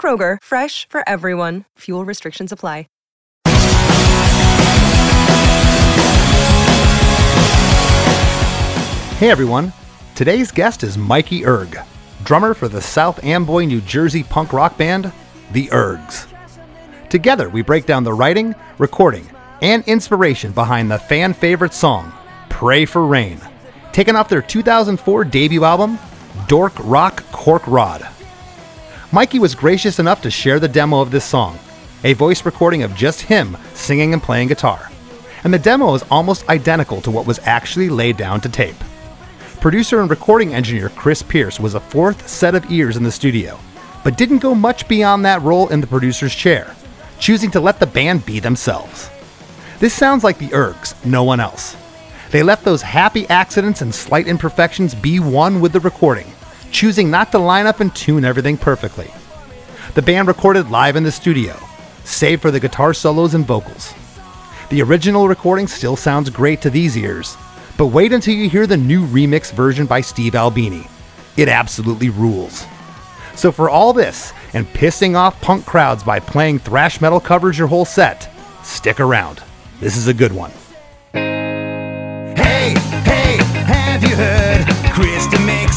Kroger, fresh for everyone. Fuel restrictions apply. Hey everyone, today's guest is Mikey Erg, drummer for the South Amboy, New Jersey punk rock band, The Ergs. Together, we break down the writing, recording, and inspiration behind the fan favorite song, Pray for Rain, taken off their 2004 debut album, Dork Rock Cork Rod. Mikey was gracious enough to share the demo of this song, a voice recording of just him singing and playing guitar. And the demo is almost identical to what was actually laid down to tape. Producer and recording engineer Chris Pierce was a fourth set of ears in the studio, but didn't go much beyond that role in the producer's chair, choosing to let the band be themselves. This sounds like the Ergs, no one else. They let those happy accidents and slight imperfections be one with the recording, choosing not to line up and tune everything perfectly. The band recorded live in the studio, save for the guitar solos and vocals. The original recording still sounds great to these ears, but wait until you hear the new remix version by Steve Albini. It absolutely rules. So, for all this and pissing off punk crowds by playing thrash metal covers your whole set, stick around. This is a good one. Hey, hey, have you heard?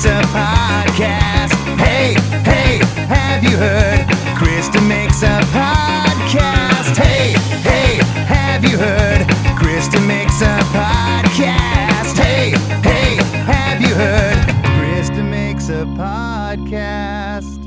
Makes a podcast. Hey, hey, have you heard? Chris DeMakes a podcast. Hey, hey, have you heard? Chris DeMakes a podcast. Hey, hey, have you heard? Chris DeMakes a podcast.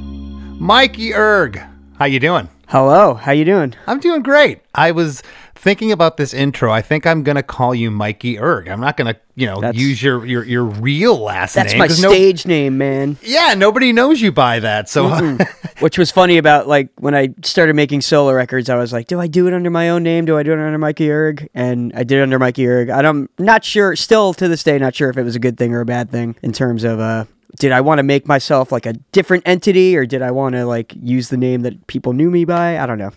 Mikey Erg, how you doing? Hello, how you doing? I'm doing great. I was thinking about this intro. I think I'm gonna call you Mikey Erg. I'm not gonna, you know, That's- use your, your your real last That's name. my 'cause no- stage name, man. yeah, nobody knows you by that. So Which was funny about like when I started making solo records, I was like, do I do it under my own name? Do I do it under Mikey Erg? And I did it under Mikey Erg. And I'm not sure, still to this day, not sure if it was a good thing or a bad thing in terms of uh did I want to make myself like a different entity or did I want to like use the name that people knew me by? I don't know.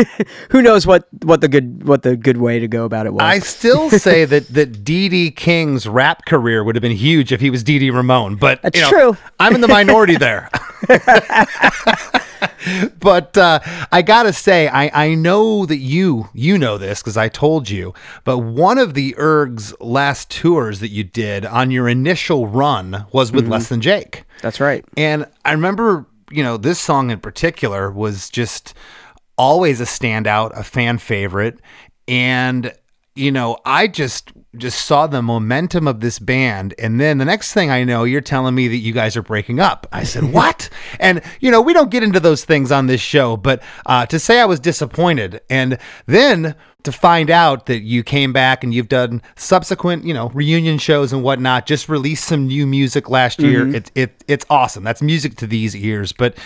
Who knows what what the good what the good way to go about it was. I still say that that Dee King's rap career would have been huge if he was Dee Ramone. But That's you know, true. I'm in the minority there. but uh, I gotta say, I, I know that you you know this because I told you. But one of the Erg's last tours that you did on your initial run was with Less Than Jake. That's right. And I remember, you know, this song in particular was just always a standout, a fan favorite. And, you know, I just just saw the momentum of this band and then the next thing I know you're telling me that you guys are breaking up. I said, "What?" and you know, we don't get into those things on this show, but uh, to say I was disappointed and then to find out that you came back and you've done subsequent, you know, reunion shows and whatnot, just released some new music last year. It, it it's awesome. That's music to these ears. But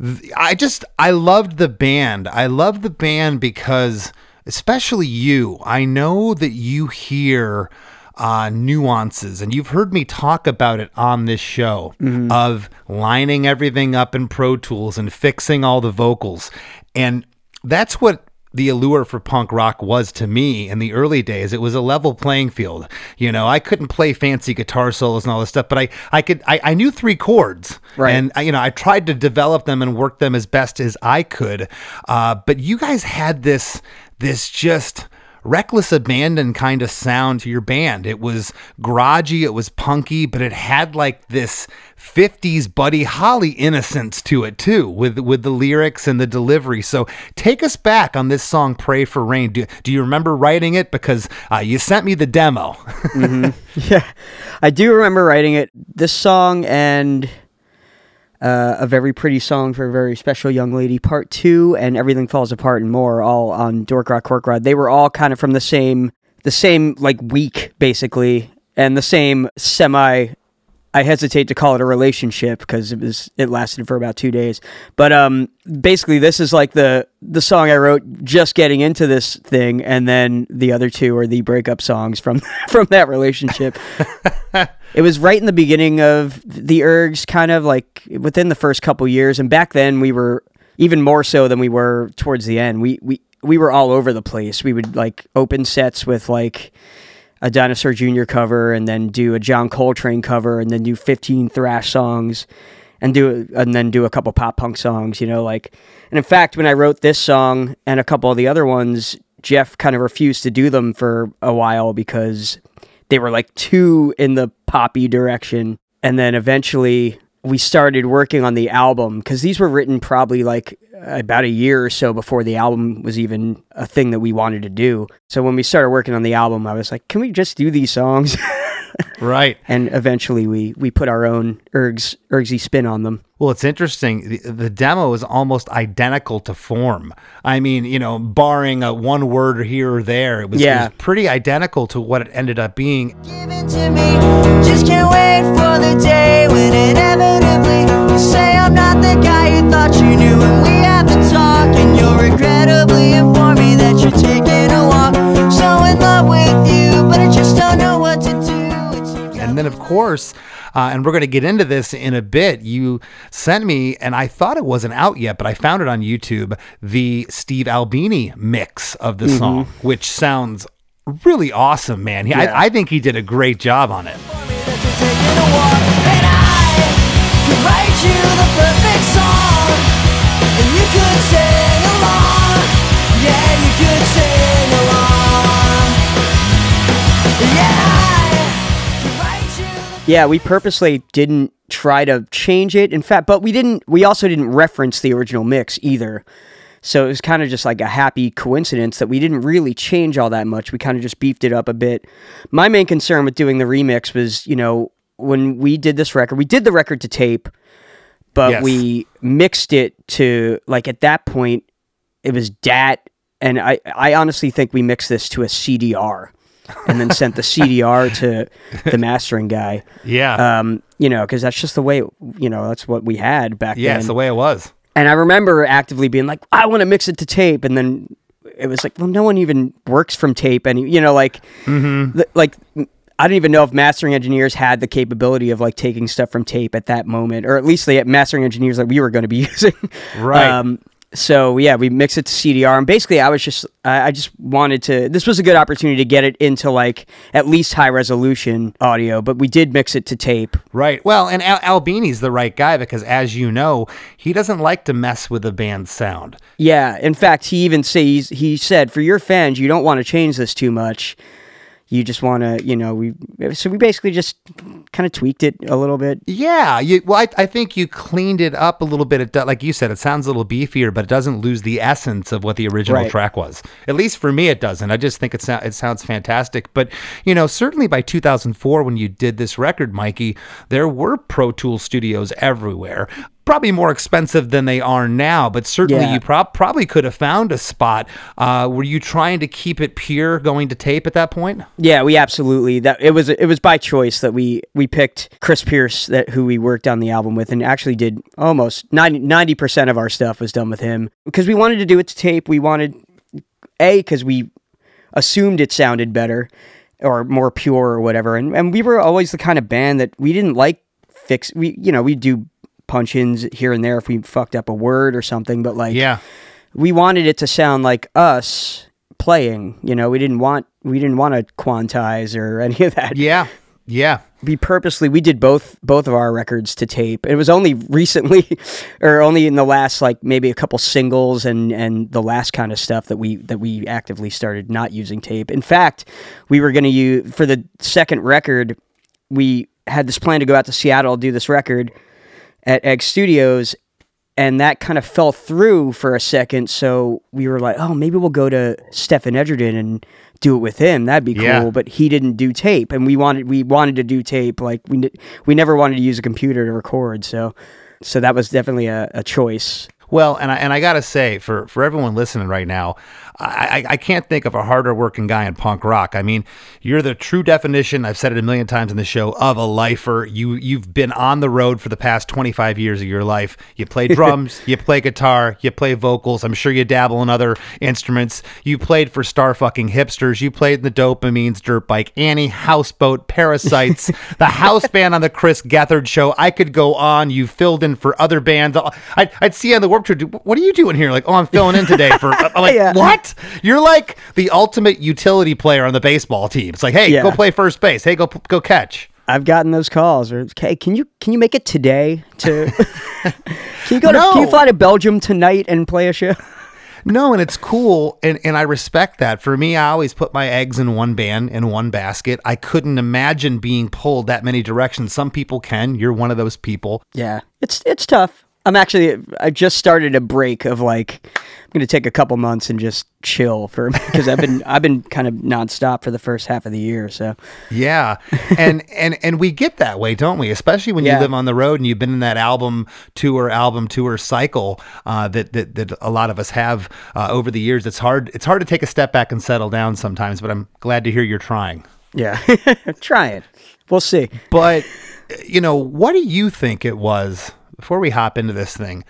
th- I just I loved the band. I loved the band because especially you. I know that you hear uh, nuances, and you've heard me talk about it on this show of lining everything up in Pro Tools and fixing all the vocals. And that's what the allure for punk rock was to me in the early days. It was a level playing field. You know, I couldn't play fancy guitar solos and all this stuff, but I, I could, I, I knew three chords. Right. And, I- you know, I tried to develop them and work them as best as I could. Uh, but you guys had this, this just reckless abandon kind of sound to your band. It was garagey, it was punky, but it had like this 50s Buddy Holly innocence to it too, with with the lyrics and the delivery. So take us back on this song, "Pray for Rain." Do, do you remember writing it? Because uh, you sent me the demo. Yeah, I do remember writing it. This song and uh, a very pretty song for a very special young lady, part two, and everything falls apart and more, all on Dork Rock Cork Rod. They were all kind of from the same, the same like week basically, and the same semi I hesitate to call it a relationship because it was it lasted for about two days. But um, basically, this is like the the song I wrote just getting into this thing, and then the other two are the breakup songs from from that relationship. it was right in the beginning of the Ergs, kind of like within the first couple years, and back then we were even more so than we were towards the end. We we we were all over the place. We would like open sets with like a Dinosaur Jr. cover and then do a John Coltrane cover and then do 15 thrash songs and do and then do a couple pop punk songs, you know, like and in fact when I wrote this song and a couple of the other ones, Jeff kind of refused to do them for a while because they were like too in the poppy direction. And then eventually we started working on the album because these were written probably like about a year or so before the album was even a thing that we wanted to do. So when we started working on the album, I was like, can we just do these songs? Right. and eventually we we put our own ergs ergsy spin on them. Well, it's interesting. The, the demo is almost identical to form. I mean, you know, barring a one word here or there, it was, it was pretty identical to what it ended up being. given to me. Just can't wait for the day when inevitably you say I'm not the guy you thought you knew. And we have to talk, and you'll regrettably inform me that you're taking a walk. So in love with you, but I just don't know what to do. It seems And then, of course, uh, and we're going to get into this in a bit. You sent me, and I thought it wasn't out yet, but I found it on YouTube, the Steve Albini mix of the song, which sounds really awesome, man. He, Yeah. I, I think he did a great job on it. for Yeah, we purposely didn't try to change it. In fact, but we didn't we also didn't reference the original mix either. So it was kind of just like a happy coincidence that we didn't really change all that much. We kind of just beefed it up a bit. My main concern with doing the remix was, you know, when we did this record, we did the record to tape, but Yes. we mixed it to like at that point it was DAT and I I honestly think we mixed this to a CDR and then sent the CDR to the mastering guy. Yeah. Um, you know, because that's just the way, you know, that's what we had back yeah, then. it's the way it was. and I remember actively being like, I want to mix it to tape, and then it was like, well, no one even works from tape, and you know, like, Mm-hmm. the- like. I don't even know if mastering engineers had the capability of like taking stuff from tape at that moment, or at least the mastering engineers that we were going to be using. Right. Um, so yeah, we mix it to CDR, and basically, I was just, I, I just wanted to. This was a good opportunity to get it into like at least high resolution audio, but we did mix it to tape. Right. Well, and Al- Albini's the right guy because, as you know, he doesn't like to mess with the band's sound. Yeah, in fact, he even says he said for your fans, you don't want to change this too much. You just want to, you know, we so we basically just kind of tweaked it a little bit. Yeah, you, well, I, I think you cleaned it up a little bit. It, like you said, it sounds a little beefier, but it doesn't lose the essence of what the original Right. track was. At least for me, it doesn't. I just think it, sou- it sounds fantastic. But, you know, certainly by 2004, when you did this record, Mikey, there were Pro Tool studios everywhere. Probably more expensive than they are now, but certainly Yeah. you prob- probably could have found a spot. Uh, were you trying to keep it pure going to tape at that point? Yeah, we absolutely that it was it was by choice that we we picked Chris Pierce that who we worked on the album with and actually did almost 90 percent of our stuff was done with him because we wanted to do it to tape. We wanted a because we assumed it sounded better or more pure or whatever, and and we were always the kind of band that we didn't like fix. We you know we do punch ins here and there if we fucked up a word or something, but like Yeah. we wanted it to sound like us playing. You know, we didn't want we didn't want to quantize or any of that. Yeah. Yeah. We purposely we did both both of our records to tape. It was only recently, or only in the last like maybe a couple singles and and the last kind of stuff that we that we actively started not using tape. In fact, we were going to use for the second record. We had this plan to go out to Seattle do this record at Egg Studios, and that kind of fell through for a second. So we were like, oh, maybe we'll go to Stephen Egerton and do it with him. That'd be cool. Yeah. But he didn't do tape, and we wanted we wanted to do tape. Like we we never wanted to use a computer to record. So so that was definitely a, a choice. Well, and I, and I gotta say, for, for everyone listening right now, I, I, can't think of a harder working guy in punk rock. I mean, you're the true definition. I've said it a million times in the show of a lifer. You you've been on the road for the past 25 years of your life. You play drums, you play guitar, you play vocals. I'm sure you dabble in other instruments. You played for Star fucking hipsters. You played in the Dopamines, Dirt Bike, Annie, Houseboat, Parasites, the house band on the Chris Gethard show. I could go on. You filled in for other bands. I'd, I'd see you on the Warped Tour. What are you doing here? Like, oh, I'm filling in today for. I'm like, Yeah. what? You're like the ultimate utility player on the baseball team. It's like, hey, Yeah. go play first base. Hey, go go catch. I've gotten those calls. Or hey, can you can you make it today? To can you go to can you fly to Belgium tonight and play a show? No, and it's cool, and, and I respect that. For me, I always put my eggs in one band, in one basket. I couldn't imagine being pulled that many directions. Some people can. You're one of those people. Yeah, it's it's tough. I'm actually I just started a break of like I'm gonna take a couple months and just chill for because I've been I've been kind of nonstop for the first half of the year. So Yeah, and and and we get that way, don't we? Especially when you live on the road and you've been in that album tour, album tour cycle uh, that, that that a lot of us have uh, over the years. It's hard. It's hard to take a step back and settle down sometimes. But I'm glad to hear you're trying. yeah, trying. We'll see. But you know, what do you think it was before we hop into this thing?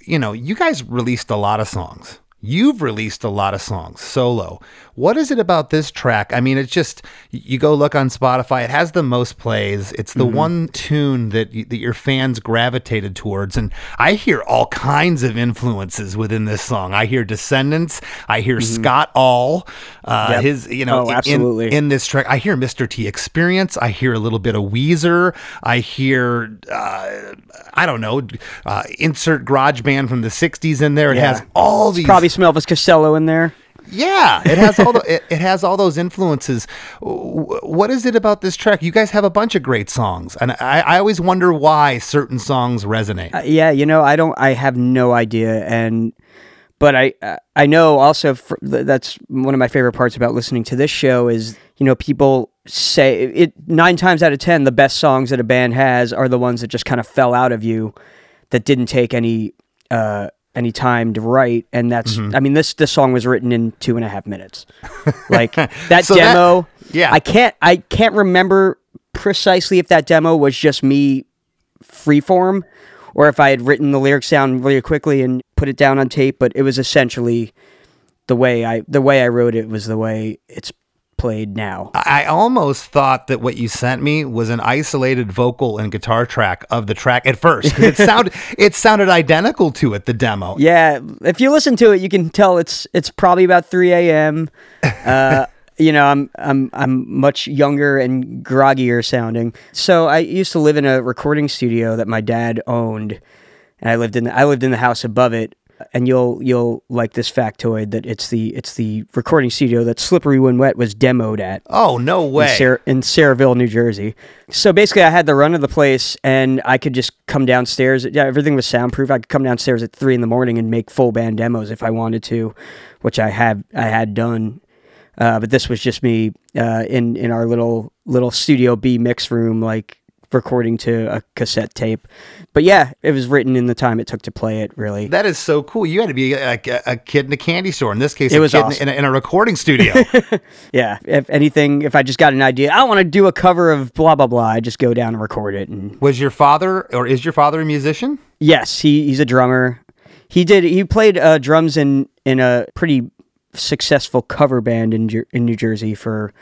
You know, you guys released a lot of songs. You've released a lot of songs solo. What is it about this track? I mean, it's just you go look on Spotify. It has the most plays. It's the mm-hmm. one tune that that your fans gravitated towards, and I hear all kinds of influences within this song. I hear Descendents. I hear mm-hmm. Scott All. Uh, Yep. His, you know, Oh, in- absolutely. in this track. I hear Mr. T Experience. I hear a little bit of Weezer. I hear, uh, I don't know, uh, insert garage band from the 60s in there. It Yeah. has all these. Probably some Elvis Costello in there. Yeah, it has all the, it, it has all those influences. What is it about this track? You guys have a bunch of great songs, and I, I always wonder why certain songs resonate. Uh, yeah, you know, I don't. I have no idea, and but I uh, I know also th- that's one of my favorite parts about listening to this show is you know people say it nine times out of ten the best songs that a band has are the ones that just kind of fell out of you that didn't take any uh any time to write and that's Mm-hmm. i mean this this song was written in two and a half minutes like that So that- demo yeah. i can't i can't remember precisely if that demo was just me freeform or if I had written the lyrics down really quickly and put it down on tape, but it was essentially the way I the way I wrote it was the way it's played now. I almost thought that what you sent me was an isolated vocal and guitar track of the track at first. it sounded it sounded identical to it the demo. Yeah, if you listen to it, you can tell it's it's probably about 3 a.m. Uh, you know, I'm I'm I'm much younger and groggier sounding. So I used to live in a recording studio that my dad owned, and I lived in the, I lived in the house above it. And you'll you'll like this factoid that it's the it's the recording studio that Slippery When Wet was demoed at. Oh no in, way! Sar- in Sayreville, New Jersey. So basically, I had the run of the place, and I could just come downstairs. Yeah, everything was soundproof. I could come downstairs at three in the morning and make full band demos if I wanted to, which I have I had done. Uh, but this was just me uh, in in our little little studio B mix room, like recording to a cassette tape. But yeah, it was written in the time it took to play it. Really, That is so cool. You had to be like a, a kid in a candy store. In this case, It a was awesome. in, a, in a recording studio. yeah. If anything, if I just got an idea, I want to do a cover of blah blah blah, I just go down and record it and Was your father or is your father a musician? Yes, he, he's a drummer. He did. He played uh, drums in in a pretty successful cover band in in New Jersey for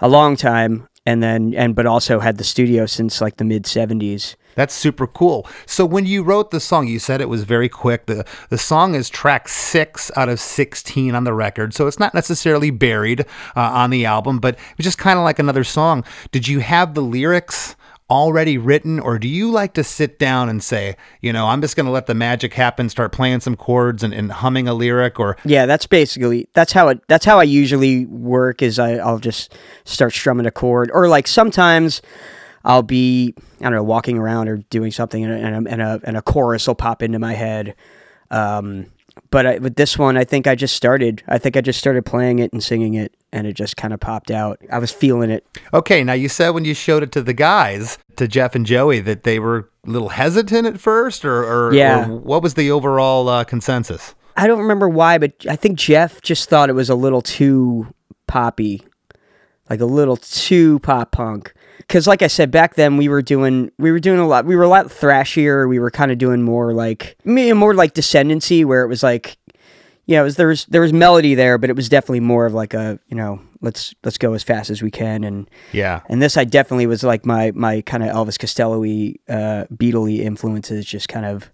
a long time, and then and but also had the studio since like the mid seventies. That's super cool. So when you wrote the song, you said it was very quick. The the song is track six out of sixteen on the record, so it's not necessarily buried uh, on the album, but it was just kind of like another song. Did you have the lyrics already written, or do you like to sit down and say, you know, I'm just going to let the magic happen, start playing some chords and, and humming a lyric, or Yeah, that's basically that's how it. That's how I usually work. Is I I'll just start strumming a chord, or like sometimes. I'll be I don't know walking around or doing something and and and a, and a chorus will pop into my head. Um, but I, with this one, I think I just started. I think I just started playing it and singing it, and it just kind of popped out. I was feeling it. Okay, now you said when you showed it to the guys, to Jeff and Joey, that they were a little hesitant at first, or, or, Yeah. or what was the overall uh, consensus? I don't remember why, but I think Jeff just thought it was a little too poppy, like a little too pop punk. Because, like I said, back then we were doing we were doing a lot. We were a lot thrashier. We were kind of doing more like me, more like Descendancy, where it was like, you know, it was, there was there was melody there, but it was definitely more of like a you know let's let's go as fast as we can and Yeah. and this I definitely was like my my kind of Elvis Costello-y, uh, Beatle-y influences just kind of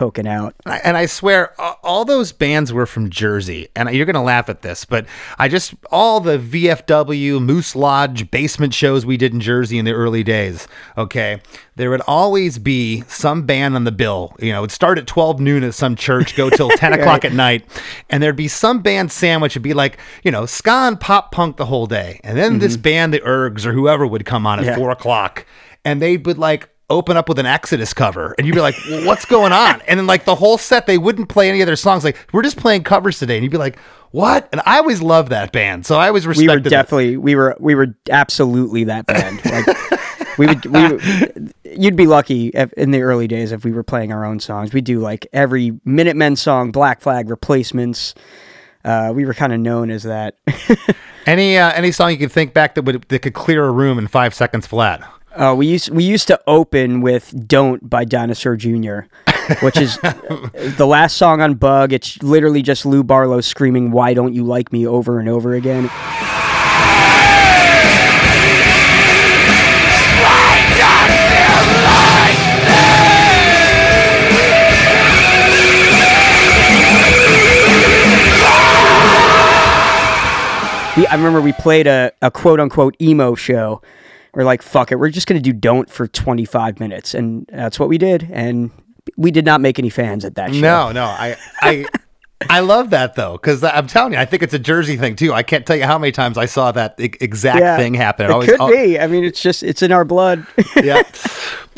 poking out. And I- And I swear, all those bands were from Jersey. And you're going to laugh at this, but I just, all the VFW, Moose Lodge, basement shows we did in Jersey in the early days, okay, there would always be some band on the bill. You know, it'd start at 12 noon at some church, go till 10 o'clock at night. And there'd be some band sandwich. It'd be like, you know, ska and pop punk the whole day. And then this mm-hmm. band, the Ergs or whoever, would come on at Yeah. four o'clock. And they would like, open up with an Exodus cover, and you'd be like, "Well, "What's going on?" And then like the whole set, they wouldn't play any of their songs. Like, "We're just playing covers today," and you'd be like, "What?" And I always loved that band, so I always respected. we were it. definitely we were we were absolutely that band. Like we would we would- you'd be lucky if, in the early days if we were playing our own songs. We do like every Minutemen song, Black Flag replacements. Uh, we were kind of known as that. any uh, any song you could think back that would that could clear a room in five seconds flat. Uh, we used we used to open with "Don't" by Dinosaur Jr., which is the last song on Bug. It's literally just Lou Barlow screaming "Why don't you like me?" over and over again. We, I remember we played a, a quote unquote emo show. We're like, fuck it, we're just gonna do "Don't" for 25 minutes, and that's what we did. And we did not make any fans at that show. No, no, I I. I love that though, because I'm telling you, I think it's a Jersey thing too. I can't tell you how many times I saw that exact thing happen. It always- could al- be. I mean, it's just it's in our blood. yeah.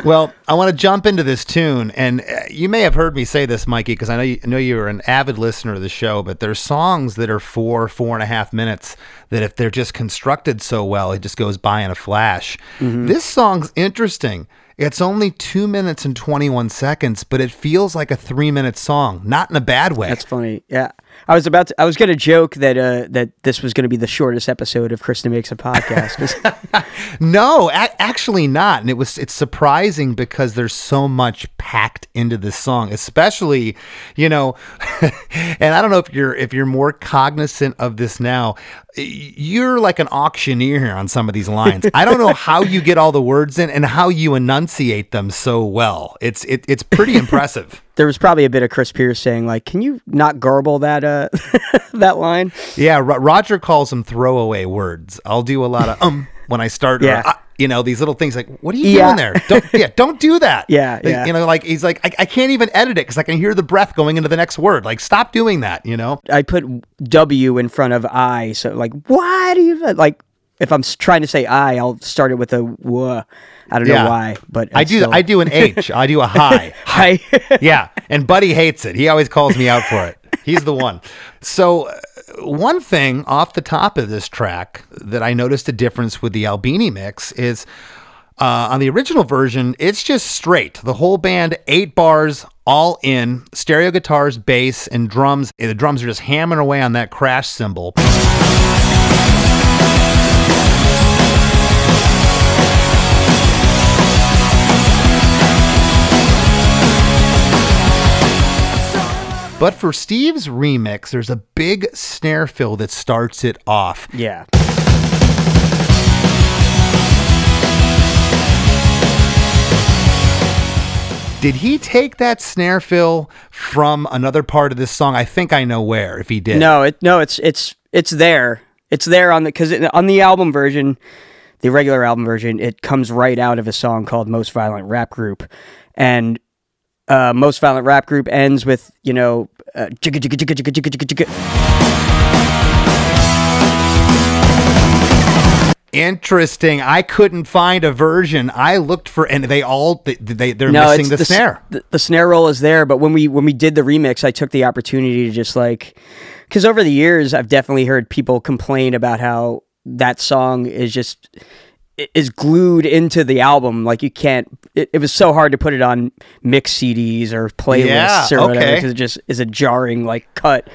Well, I want to jump into this tune, and uh, you may have heard me say this, Mikey, because I know you I know you're an avid listener of the show. But there's songs that are four, four and a half minutes that, if they're just constructed so well, it just goes by in a flash. Mm-hmm. This song's interesting. It's only two minutes and 21 seconds, but it feels like a three minute song, not in a bad way. That's funny. Yeah, I was about to. I was going to joke that uh, that this was going to be the shortest episode of Chris DeMakes a podcast. No, a- actually not. And it was it's surprising because there's so much packed into this song, especially, you know, and I don't know if you're if you're more cognizant of this now. You're like an auctioneer here on some of these lines. I don't know how you get all the words in and how you enunciate them so well. It's it, it's pretty impressive. There was probably a bit of Chris Pierce saying like, "Can you not garble that uh that line?" Yeah, Ro- Roger calls them throwaway words. I'll do a lot of um when I start. or, Yeah. "Ah," you know these little things like, "What are you Yeah. doing there? Don't yeah, don't do that." Yeah, Like, yeah. You know, like he's like, I, I can't even edit it because I can hear the breath going into the next word. Like, stop doing that. You know. I put W in front of I, so like, why do you like? If I'm trying to say I, I'll start it with a w. I don't Yeah. know why, but I do. still- I do an H. I do a high. high. yeah, and Buddy hates it. He always calls me out for it. He's the one. So, uh, one thing off the top of this track that I noticed a difference with the Albini mix is uh, on the original version, it's just straight. The whole band, eight bars, all in, stereo guitars, bass, and drums. The drums are just hammering away on that crash cymbal. But for Steve's remix, there's a big snare fill that starts it off. yeah. Did he take that snare fill from another part of this song? I think I know where. If he did, No, it no, it's it's it's there. It's there on the because on the album version, the regular album version, it comes right out of a song called "Most Violent Rap Group," and uh, "Most Violent Rap Group" ends with you know. Uh, jigga, jigga, jigga, jigga, jigga, jigga, jigga. Interesting. I couldn't find a version. I looked for, and they all they, they they're missing the, s- snare. The, the snare roll is there, but when we when we did the remix, I took the opportunity to just like, because over the years I've definitely heard people complain about how that song is just is glued into the album. Like you can't. It, it was so hard to put it on mix CDs or playlists Yeah, or whatever okay. because it just is a jarring like cut.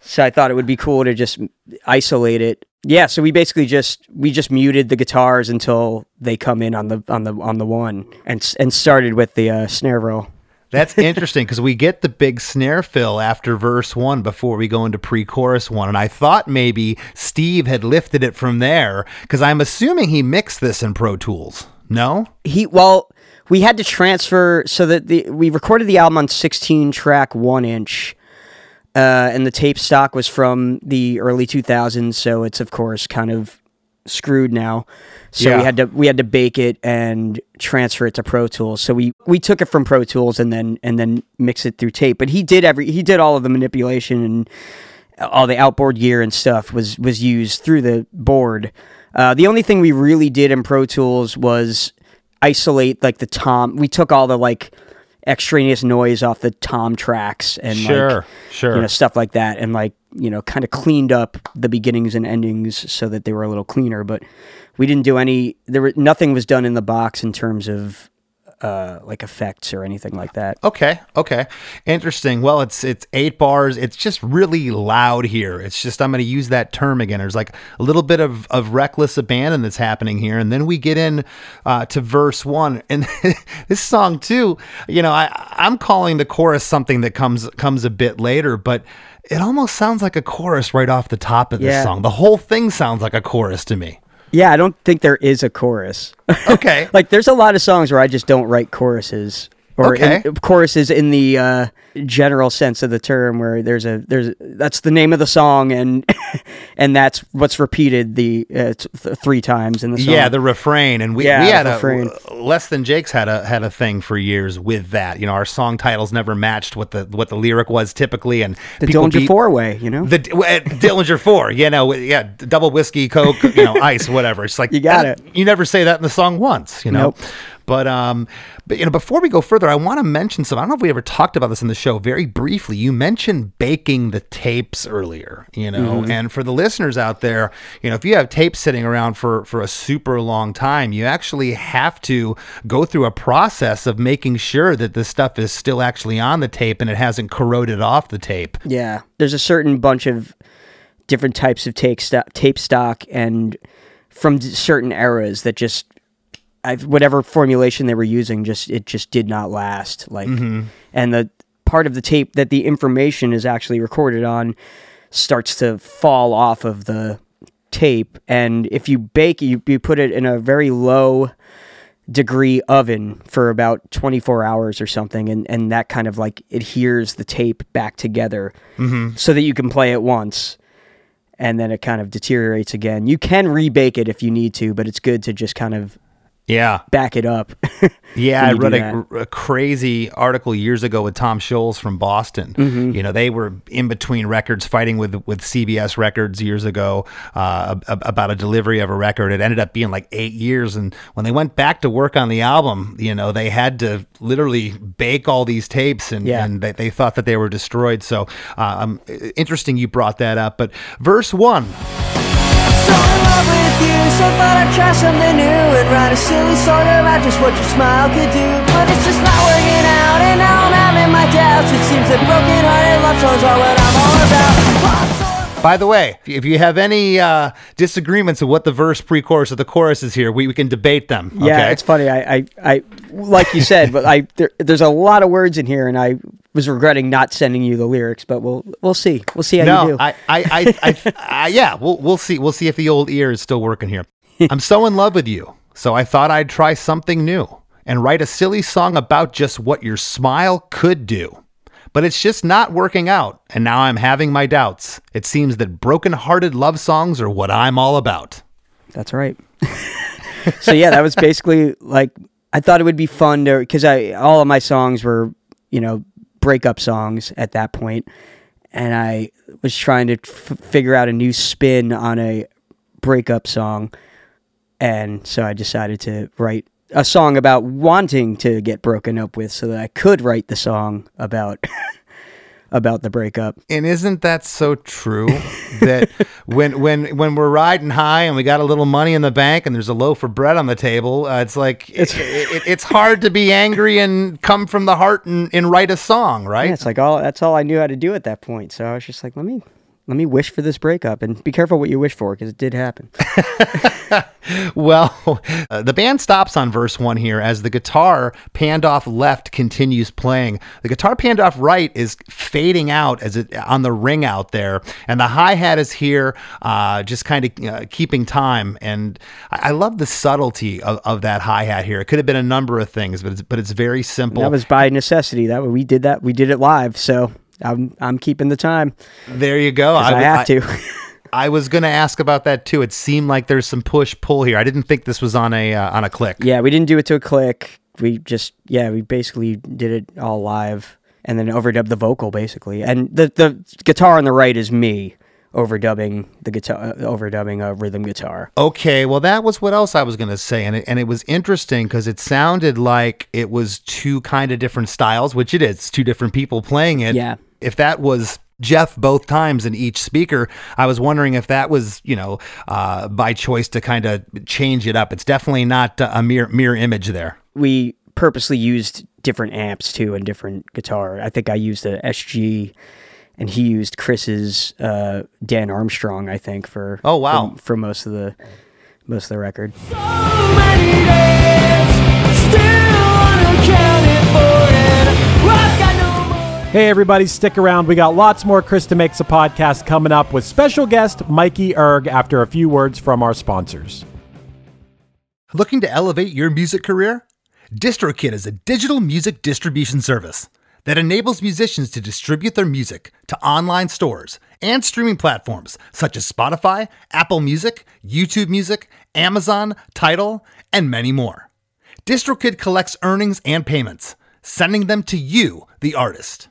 So I thought it would be cool to just isolate it. Yeah, so we basically just we just muted the guitars until they come in on the on the on the one and and started with the uh, snare roll. That's interesting because we get the big snare fill after verse one before we go into pre-chorus one, and I thought maybe Steve had lifted it from there because I'm assuming he mixed this in Pro Tools. No, He well, we had to transfer so that the we recorded the album on 16 track one inch. Uh, and the tape stock was from the early 2000s, so it's of course kind of screwed now. So Yeah. we had to we had to bake it and transfer it to Pro Tools. So we we took it from Pro Tools and then and then mix it through tape. But he did every he did all of the manipulation and all the outboard gear and stuff was was used through the board. Uh, the only thing we really did in Pro Tools was isolate like the tom. We took all the like extraneous noise off the tom tracks and Sure, like, sure. you know stuff like that and like you know kind of cleaned up the beginnings and endings so that they were a little cleaner but we didn't do any there were nothing was done in the box in terms of uh like effects or anything like that Okay, okay. Interesting. Well, it's it's eight bars. It's just really loud here. It's just I'm going to use that term again. There's like a little bit of, of reckless abandon that's happening here, and then we get in uh, to verse one, and this song too. You know, I I'm calling the chorus something that comes comes a bit later, but it almost sounds like a chorus right off the top of this Yeah. song. The whole thing sounds like a chorus to me. Yeah i don't think there is a chorus Okay. like there's a lot of songs where i just don't write choruses or Okay. in, choruses in the uh, general sense of the term where there's a there's that's the name of the song and and that's what's repeated the uh, th- three times in the song Yeah, the refrain, and we, Yeah, we had refrain. a less than Jake's had a had a thing for years with that. You know, our song titles never matched what the what the lyric was typically, and the Dillinger beat- four way you know the uh, Dillinger Four. You know, yeah, double whiskey, coke, you know, ice, whatever. It's like You got that- it. You never say that in the song once. You know. Nope. But um, but you know, before we go further, I want to mention some. I don't know if we ever talked about this in the show very briefly. You mentioned baking the tapes earlier, you know, Mm-hmm. and for the listeners out there, you know, if you have tapes sitting around for for a super long time, you actually have to go through a process of making sure that the stuff is still actually on the tape and it hasn't corroded off the tape. Yeah, there's a certain bunch of different types of tape stock, tape stock, and from d- certain eras that just, I've, whatever formulation they were using, just it just did not last. Like, mm-hmm. and the part of the tape that the information is actually recorded on starts to fall off of the tape, and if you bake, you you put it in a very low degree oven for about 24 hours or something and, and that kind of like adheres the tape back together mm-hmm. so that you can play it once and then it kind of deteriorates again you can rebake it if you need to but it's good to just kind of Yeah. back it up Yeah, I read a, a crazy article years ago with Tom Scholz from Boston. Mm-hmm. You know, they were in between records, fighting with with CBS Records years ago uh, about a delivery of a record. It ended up being like eight years, and when they went back to work on the album, you know, they had to literally bake all these tapes, and, Yeah. and they, they thought that they were destroyed. So, uh, um, interesting you brought that up. But verse one. Love with you, so thought I'd try something new and write a silly song about just what your smile could do. But it's just not working out, and now I'm having my doubts. It seems that broken-hearted love songs are what I'm all about. By the way, if you- have any uh, disagreements of what the verse, pre-chorus, or the chorus is here, we, we can debate them. yeah okay? it's funny I, I i like you said but i there, there's a lot of words in here and i was regretting not sending you the lyrics but we'll we'll see we'll see how you No, do I, I, I, I, I, yeah, we'll we'll see. We'll see if the old ear is still working here. I'm so in love with you, so I thought I'd try something new and write a silly song about just what your smile could do. But it's just not working out, and now I'm having my doubts. It seems that broken-hearted love songs are what I'm all about. That's right. so yeah, that was basically like I thought it would be fun to because I all of my songs were you know breakup songs at that point, and I was trying to f- figure out a new spin on a breakup song and so I decided to write a song about wanting to get broken up with, so that I could write the song about about the breakup. And isn't that so true that when when when we're riding high and we got a little money in the bank and there's a loaf of bread on the table, uh, it's like it's it, it's hard to be angry and come from the heart and, and write a song, right? Yeah, it's like all that's all I knew how to do at that point. So I was just like, let me let me wish for this breakup and be careful what you wish for because it did happen. Well, uh, the band stops on verse one here as the guitar panned off left continues playing. The guitar panned off right is fading out as it on the ring out there, and the hi hat is here, uh, just kind of uh, keeping time. And I, I love the subtlety of, of that hi hat here. It could have been a number of things, but it's, but it's very simple. that was by necessity. That we did that. We did it live. So I'm I'm keeping the time. there you go. I, w- have to. I was going to ask about that too. It seemed like there's some push pull here. I didn't think this was on a uh, on a click. yeah, we didn't do it to a click. We just yeah, we basically did it all live and then overdubbed the vocal basically. And the the guitar on the right is me overdubbing the guitar uh, overdubbing a rhythm guitar. Okay, well, that was what else I was going to say, and it, and it was interesting because it sounded like it was two kind of different styles, which it is, two different people playing it. Yeah. If that was Jeff both times in each speaker, I was wondering if that was, you know, uh, by choice to kind of change it up. It's definitely not uh, a mere mirror image there. we purposely used different amps too and different guitar. I think I used a SG and he used Chris's uh, Dan Armstrong, I think, for Oh, wow. for, for most of the most of the record. Hey, everybody, stick around. We got lots more Chris DeMakes a Podcast coming up with special guest Mikey Erg after a few words from our sponsors. Looking to elevate your music career? DistroKid is a digital music distribution service that enables musicians to distribute their music to online stores and streaming platforms such as Spotify, Apple Music, YouTube Music, Amazon, Tidal, and many more. DistroKid collects earnings and payments, sending them to you, the artist.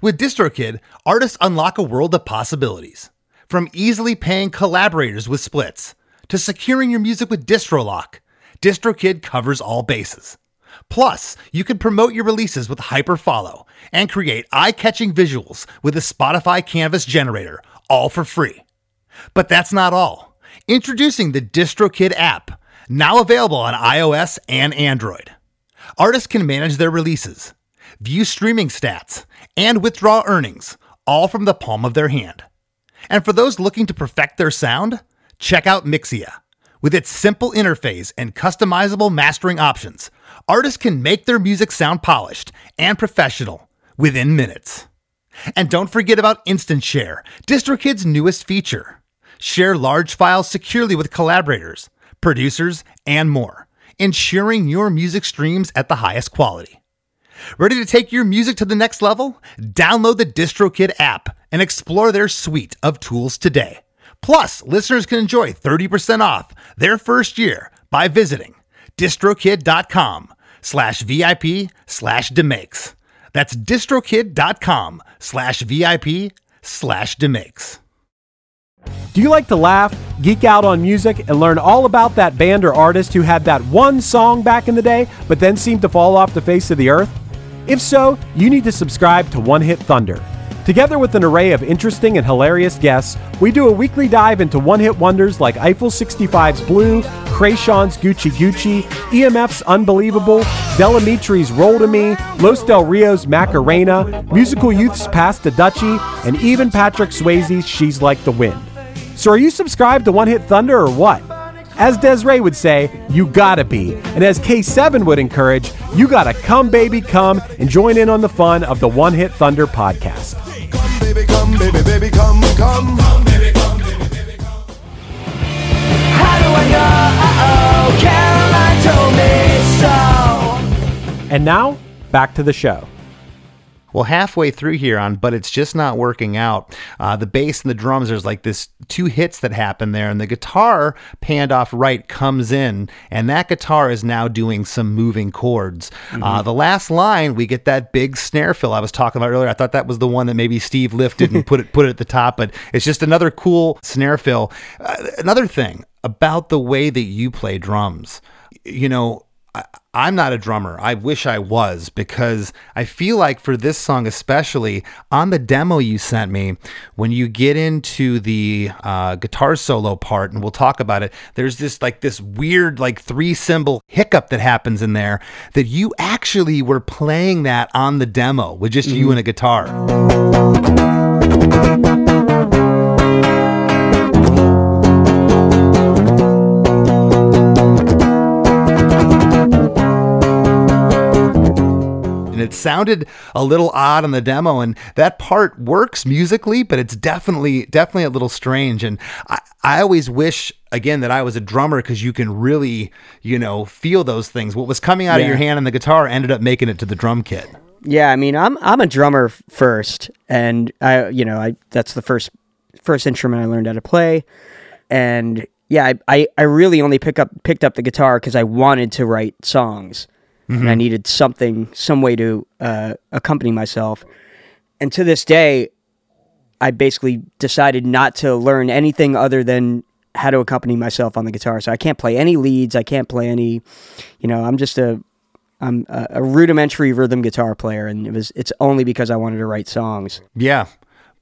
With DistroKid, artists unlock a world of possibilities. From easily paying collaborators with splits to securing your music with DistroLock, DistroKid covers all bases. Plus, you can promote your releases with Hyperfollow and create eye-catching visuals with the Spotify Canvas generator, all for free. But that's not all. Introducing the DistroKid app, now available on iOS and Android. Artists can manage their releases, view streaming stats, and withdraw earnings, all from the palm of their hand. And for those looking to perfect their sound, check out Mixea. With its simple interface and customizable mastering options, artists can make their music sound polished and professional within minutes. And don't forget about Instant Share, DistroKid's newest feature. Share large files securely with collaborators, producers, and more, ensuring your music streams at the highest quality. Ready to take your music to the next level? Download the DistroKid app and explore their suite of tools today. Plus, listeners can enjoy 30% off their first year by visiting distrokid.com slash VIP slash demakes. That's distrokid.com slash VIP slash demakes. Do you like to laugh, geek out on music, and learn all about that band or artist who had that one song back in the day, but then seemed to fall off the face of the earth? If so, you need to subscribe to One Hit Thunder. Together with an array of interesting and hilarious guests, we do a weekly dive into one hit wonders like Eiffel 65's Blue, Kreayshawn's Gucci Gucci, EMF's Unbelievable, Del Amitri's Roll to Me, Los Del Rio's Macarena, Musical Youth's Pass the Dutchie, and even Patrick Swayze's She's Like the Wind. So are you subscribed to One Hit Thunder or what? As Desiree would say, you gotta be. And as K7 would encourage, you gotta come, baby, come and join in on the fun of the One Hit Thunder podcast. Come, baby, come, baby, baby, come, come. And now, back to the show. Well, halfway through here on, but it's just not working out. Uh, the bass and the drums, there's like this two hits that happen there, and the guitar panned off right comes in, and that guitar is now doing some moving chords. Uh, the last line, we get that big snare fill I was talking about earlier. I thought that was the one that maybe Steve lifted and put it put it at the top, but it's just another cool snare fill. Uh, another thing about the way that you play drums, you know. I'm not a drummer. I wish I was because I feel like for this song, especially on the demo you sent me, when you get into the uh, guitar solo part, and we'll talk about it, there's this like this weird, like three cymbal hiccup that happens in there that you actually were playing that on the demo with just you and a guitar. It sounded a little odd on the demo and that part works musically but it's definitely definitely a little strange. And i, I always wish again that i was a drummer because you can really you know feel those things. What was coming out of your hand on the guitar ended up making it to the drum kit. Yeah, I mean, I'm I'm a drummer first, and I, you know, I that's the first first instrument I learned how to play, and yeah, I I, I really only pick up picked up the guitar because I wanted to write songs, and I needed something, some way to uh, accompany myself, and to this day, I basically decided not to learn anything other than how to accompany myself on the guitar. So I can't play any leads. I can't play any, you know, I'm just a I'm a, a rudimentary rhythm guitar player, and it was it's only because I wanted to write songs. Yeah.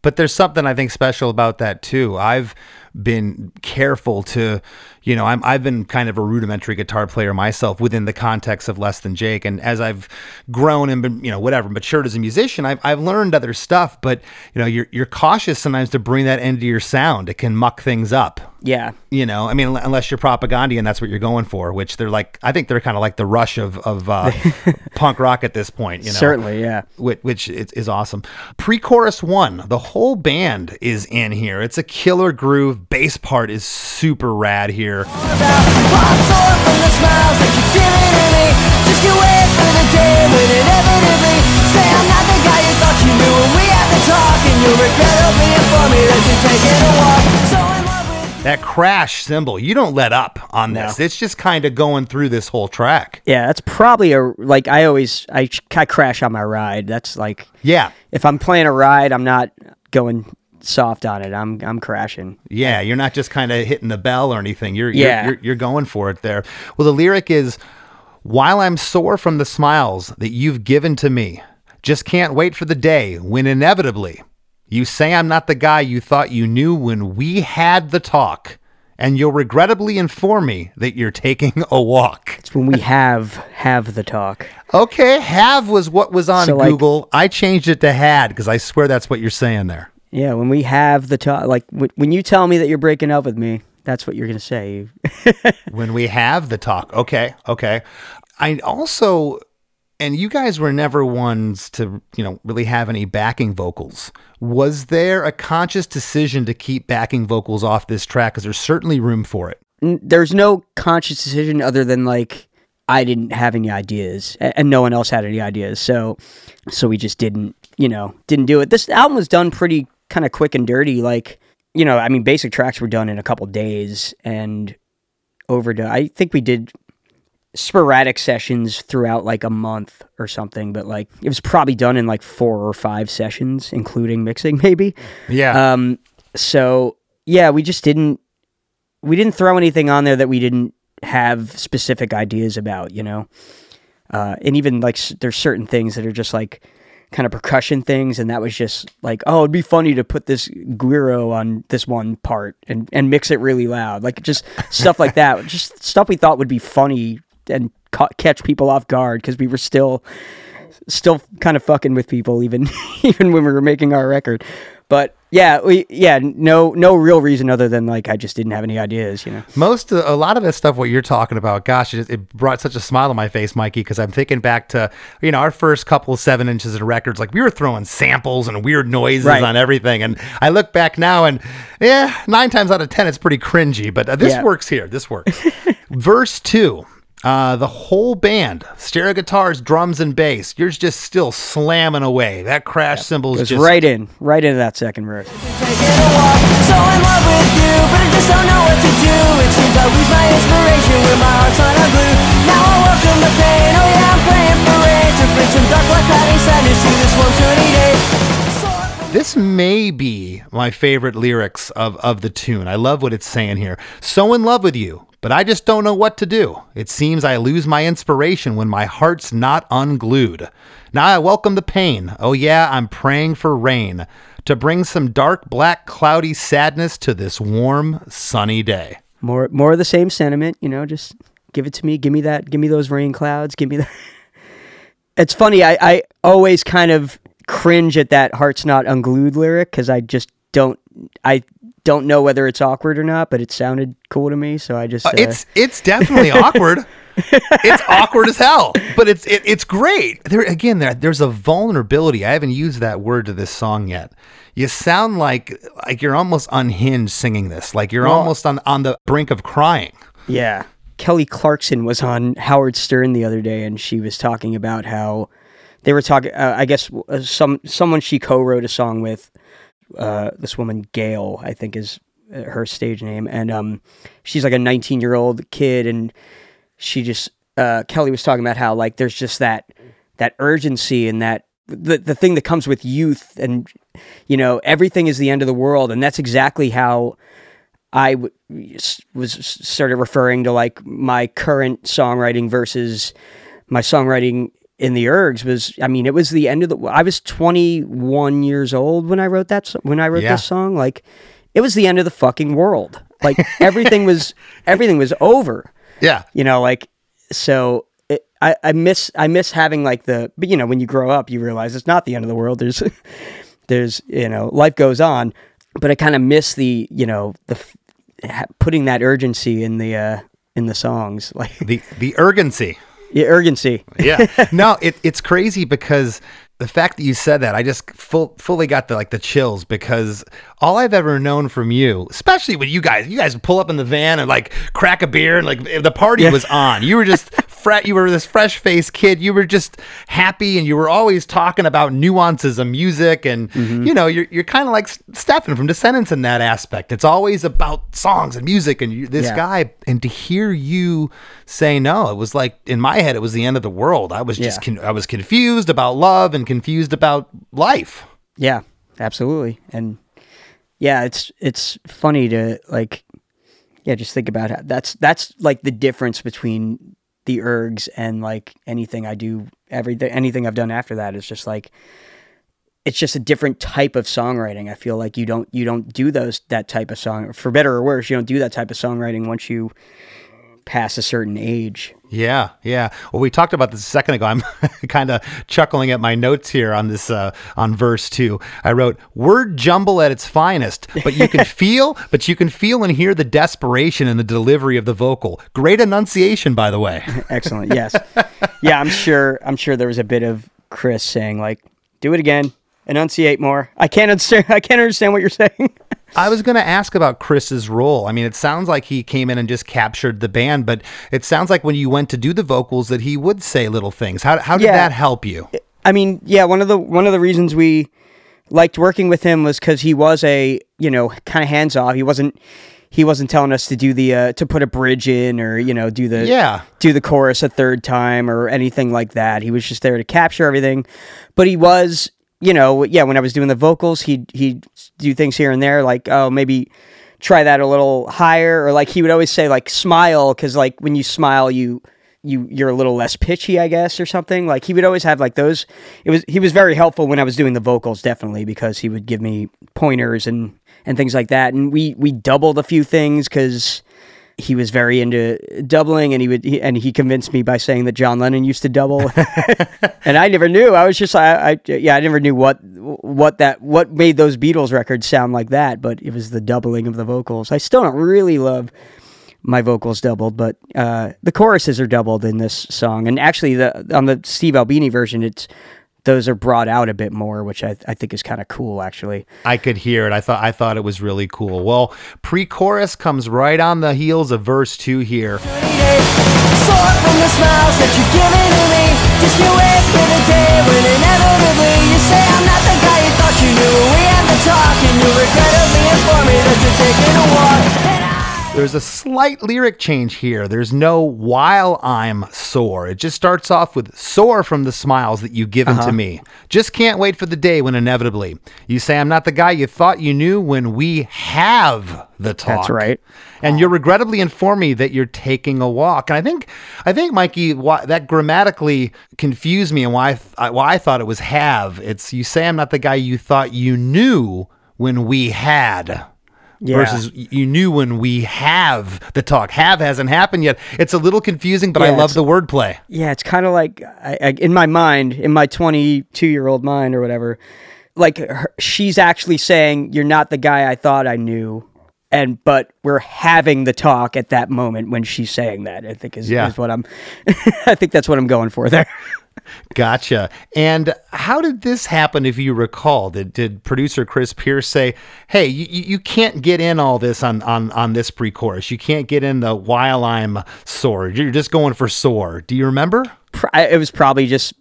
But there's something I think special about that too. I've been careful to, you know, I'm I've been kind of a rudimentary guitar player myself within the context of Less Than Jake. And as I've grown and been, you know, whatever, matured as a musician, I've I've learned other stuff. But you know, you're you're cautious sometimes to bring that into your sound. It can muck things up. Yeah, You know, I mean, unless you're Propagandhi and that's what you're going for, which they're like, I think they're kind of like the rush of of uh, punk rock at this point. You know, certainly. Yeah, which, which is, is awesome. Pre-chorus one, the whole band is in here. It's a killer groove. Bass part is super rad here. Pop sore from the smiles that you're giving to me Just can't wait for the day when inevitably Say I'm not the guy you thought you knew when we had the talk And you'll regret opening for me that you're taking a walk So in love with That crash cymbal, you don't let up on this. It's just kind of going through this whole track. yeah. That's probably a like I always I, I crash on my ride. That's like Yeah. if I'm playing a ride, I'm not going soft on it. I'm I'm crashing. Yeah, you're not just kind of hitting the bell or anything. You're, Yeah. you're, you're you're going for it there. Well, the lyric is, "While I'm sore from the smiles that you've given to me, just can't wait for the day when inevitably you say I'm not the guy you thought you knew when we had the talk, and you'll regrettably inform me that you're taking a walk." It's when we have have the talk. Okay, have was what was on So, like- Google. I changed it to had because I swear that's what you're saying there. Yeah, when we have the talk. Like w- when you tell me that you're breaking up with me, that's what you're gonna say. when we have the talk. Okay, okay. I also, and you guys were never ones to, you know, really have any backing vocals. Was there a conscious decision to keep backing vocals off this track? Because there's certainly room for it. There's no conscious decision other than like I didn't have any ideas and no one else had any ideas. So so we just didn't, you know, didn't do it. This album was done pretty kind of quick and dirty like, you know, I mean basic tracks were done in a couple days and overdone. I think we did sporadic sessions throughout like a month or something, but like it was probably done in like four or five sessions including mixing maybe. Yeah. Um, so yeah, we just didn't we didn't throw anything on there that we didn't have specific ideas about, you know. Uh, and even like s- there's certain things that are just like kind of percussion things, and that was just like, oh, it'd be funny to put this guiro on this one part and and mix it really loud, like just stuff like that, just stuff we thought would be funny and ca- catch people off guard because we were still still kind of fucking with people even even when we were making our record. But yeah, we yeah, no no real reason other than like I just didn't have any ideas, you know. Most of, a lot of that stuff, what you're talking about, gosh, it, it brought such a smile on my face, Mikey, because I'm thinking back to you know our first couple seven inches of records. Like we were throwing samples and weird noises Right. on everything, and I look back now and yeah, nine times out of ten, it's pretty cringy. But uh, this Yeah. works here. This works. Verse two. Uh, the whole band, stereo guitars, drums, and bass. You're just still slamming away. That crash cymbal is just right in, right into that second verse. Taking a walk, so in love with you, but I just don't know what to do. It seems I lose my inspiration when my heart's on a glue. Now I welcome the pain, yeah, I'm praying for rain to bring some dark black cloudy sadness to this warm sunny day. This may be my favorite lyrics of, of the tune. I love what it's saying here. So in love with you, but I just don't know what to do. It seems I lose my inspiration when my heart's not unglued. Now I welcome the pain. Oh, yeah, I'm praying for rain to bring some dark, black, cloudy sadness to this warm, sunny day. More, more of the same sentiment. You know, just give it to me. Give me that. Give me those rain clouds. Give me that. it's funny. I, I always kind of cringe at that "Heart's Not Unglued" lyric because I just don't. I don't know whether it's awkward or not, but it sounded cool to me, so I just. Uh, It's it's definitely awkward. it's awkward as hell, but it's it, it's great. There again, there there's a vulnerability. I haven't used that word to this song yet. You sound like like you're almost unhinged singing this. Like you're Well- almost on on the brink of crying. Yeah. Kelly Clarkson was on Howard Stern the other day, and she was talking about how they were talking. Uh, I guess uh, some someone she co-wrote a song with. Uh, this woman Gayle, I think, is uh, her stage name, and um, she's like a 19 year old kid, and she just uh, Kelly was talking about how like there's just that that urgency and that the the thing that comes with youth, and you know everything is the end of the world, and that's exactly how I w- was s- started referring to like my current songwriting versus my songwriting in the ergs was I mean it was the end of the I was 21 years old when I wrote that when I wrote Yeah. this song. Like it was the end of the fucking world. Like everything was everything was over. Yeah, you know like so it, I, I miss i miss having like the but you know when you grow up you realize it's not the end of the world. There's there's you know life goes on. But i kind of miss the you know the putting that urgency in the uh in the songs. Like the the urgency. Yeah, urgency yeah. No, it, it's crazy because the fact that you said that, I just full, fully got the like the chills because all I've ever known from you, especially when you guys, you guys pull up in the van and like crack a beer and like the party was on. You were just You were this fresh faced kid. You were just happy and you were always talking about nuances of music and mm-hmm. you know you're you're kind of like Stefan from Descendents in that aspect. It's always about songs and music and you, this Yeah. guy and to hear you say no, it was like in my head it was the end of the world. I was just Yeah. con- I was confused about love and confused about life. Yeah, absolutely. And yeah, it's it's funny to like yeah, just think about how that's that's like the difference between the ergs and like anything I do everything anything I've done after that is just like it's just a different type of songwriting. I feel like you don't you don't do those that type of song for better or worse, you don't do that type of songwriting once you pass a certain age. Yeah, yeah. Well, we talked about this a second ago. I'm kind of chuckling at my notes here on this uh, on verse two. I wrote word jumble at its finest, but you can feel, but you can feel and hear the desperation in the delivery of the vocal. Great enunciation, by the way. Excellent. Yes. yeah, I'm sure. I'm sure there was a bit of Chris saying like, "Do it again, enunciate more." I can't understand. I can't understand what you're saying. I was going to ask about Chris's role. I mean, it sounds like he came in and just captured the band, but it sounds like when you went to do the vocals that he would say little things. How how did Yeah. that help you? I mean, yeah. One of the one of the reasons we liked working with him was because he was a you know kind of hands off. He wasn't. He wasn't telling us to do the uh, to put a bridge in or you know do the Yeah. do the chorus a third time or anything like that. He was just there to capture everything. But he was, you know, yeah, when I was doing the vocals, he'd he'd do things here and there, like, oh, maybe try that a little higher. Or like he would always say like smile, because like when you smile you you you're a little less pitchy, I guess, or something. Like he would always have like those it was he was very helpful when I was doing the vocals, definitely, because he would give me pointers and and things like that. And we we doubled a few things because he was very into doubling and he would he, and he convinced me by saying that John Lennon used to double. And I never knew. I was just I, I yeah I never knew what what that what made those Beatles records sound like that but it was the doubling of the vocals. I still don't really love my vocals doubled but uh, the choruses are doubled in this song. And actually the on the Steve Albini version it's those are brought out a bit more, which I, I think is kind of cool, actually. I could hear it. I thought I thought it was really cool. Well, pre-chorus comes right on the heels of verse two here. There's a slight lyric change here. There's no while I'm sore. It just starts off with sore from the smiles that you've given Uh-huh. to me. Just can't wait for the day when inevitably you say I'm not the guy you thought you knew when we have the talk. That's right. And you regrettably inform me that you're taking a walk. And I think, I think, Mikey, why, that grammatically confused me and why I, th- why I thought it was have. It's you say I'm not the guy you thought you knew when we had Yeah. versus you knew when we have the talk. Have hasn't happened yet. It's a little confusing, but I love the wordplay. Yeah, it's kind of like I, I, in my mind, in my 22 year old mind or whatever, like her, she's actually saying, "You're not the guy I thought I knew," and but we're having the talk at that moment when she's saying that. I think is, Yeah. is what I'm. I think that's what I'm going for there. Gotcha. And how did this happen, if you recall? Did, did producer Chris Pierce say, "Hey, you, you can't get in all this on on on this pre-chorus. You can't get in the while I'm sore. You're just going for sore." Do you remember? It was probably just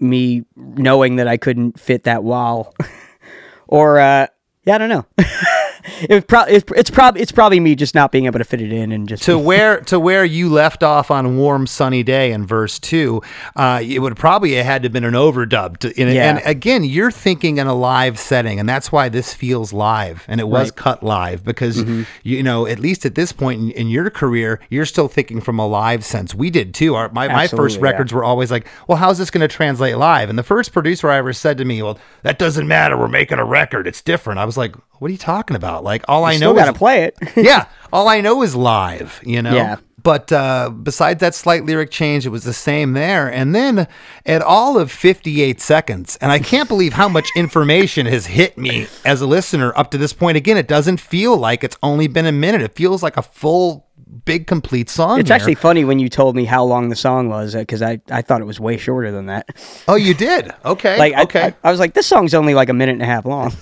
me knowing that I couldn't fit that wall, or uh, yeah, I don't know. it pro- it's, it's probably it's probably me just not being able to fit it in and just to where to where you left off on warm sunny day in verse two, uh, it would probably have had to have been an overdub. To, and, Yeah. and again, you're thinking in a live setting, and that's why this feels live, and it was Right. cut live because you know at least at this point in, in your career, you're still thinking from a live sense. We did too. Our, my my first Absolutely, yeah. records were always like, well, how's this going to translate live? And the first producer I ever said to me, well, that doesn't matter. We're making a record. It's different. I was like, what are you talking about? Like all I still know got to play it. yeah, all I know is live, you know? Yeah. But uh, besides that slight lyric change, it was the same there. And then at all of 58 seconds, and I can't believe how much information has hit me as a listener up to this point. Again, it doesn't feel like it's only been a minute. It feels like a full, big, complete song. It's here. actually funny when you told me how long the song was because I, I thought it was way shorter than that. Oh, you did? Okay. Like I- okay. I, I was like, this song's only like a minute and a half long.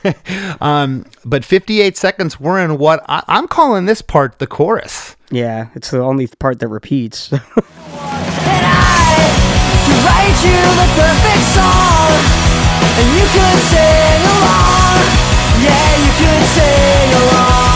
um, but 58 seconds, we're in what I- I'm calling this part the chorus. yeah, it's the only part that repeats. And I could write you the perfect song, and you could sing along. Yeah, you could sing along.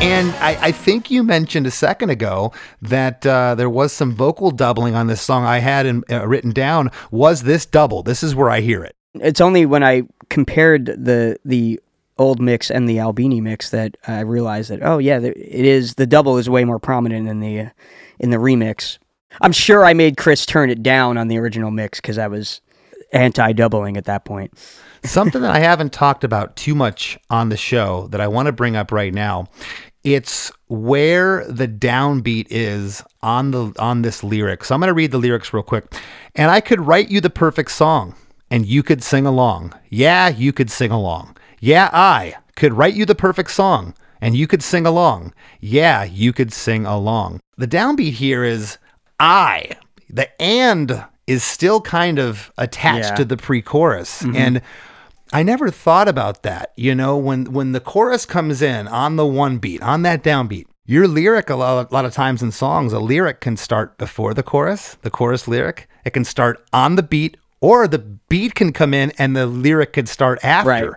And I, I think you mentioned a second ago that uh, there was some vocal doubling on this song I had in, uh, written down. Was this double? This is where I hear it. it's only when I compared the the old mix and the Albini mix that I realized that oh yeah, it is the double is way more prominent in the in the remix. I'm sure I made Chris turn it down on the original mix because I was anti doubling at that point. Something that I haven't talked about too much on the show that I want to bring up right now. It's where the downbeat is on the on this lyric. So I'm going to read the lyrics real quick. And I could write you the perfect song and you could sing along. Yeah, you could sing along. Yeah, I could write you the perfect song and you could sing along. Yeah, you could sing along. The downbeat here is I. The and is still kind of attached Yeah. to the pre-chorus mm-hmm. and I never thought about that. You know, when when the chorus comes in on the one beat, on that downbeat, your lyric a lot, a lot of times in songs, a lyric can start before the chorus, the chorus lyric. It can start on the beat, or the beat can come in and the lyric could start after. Right.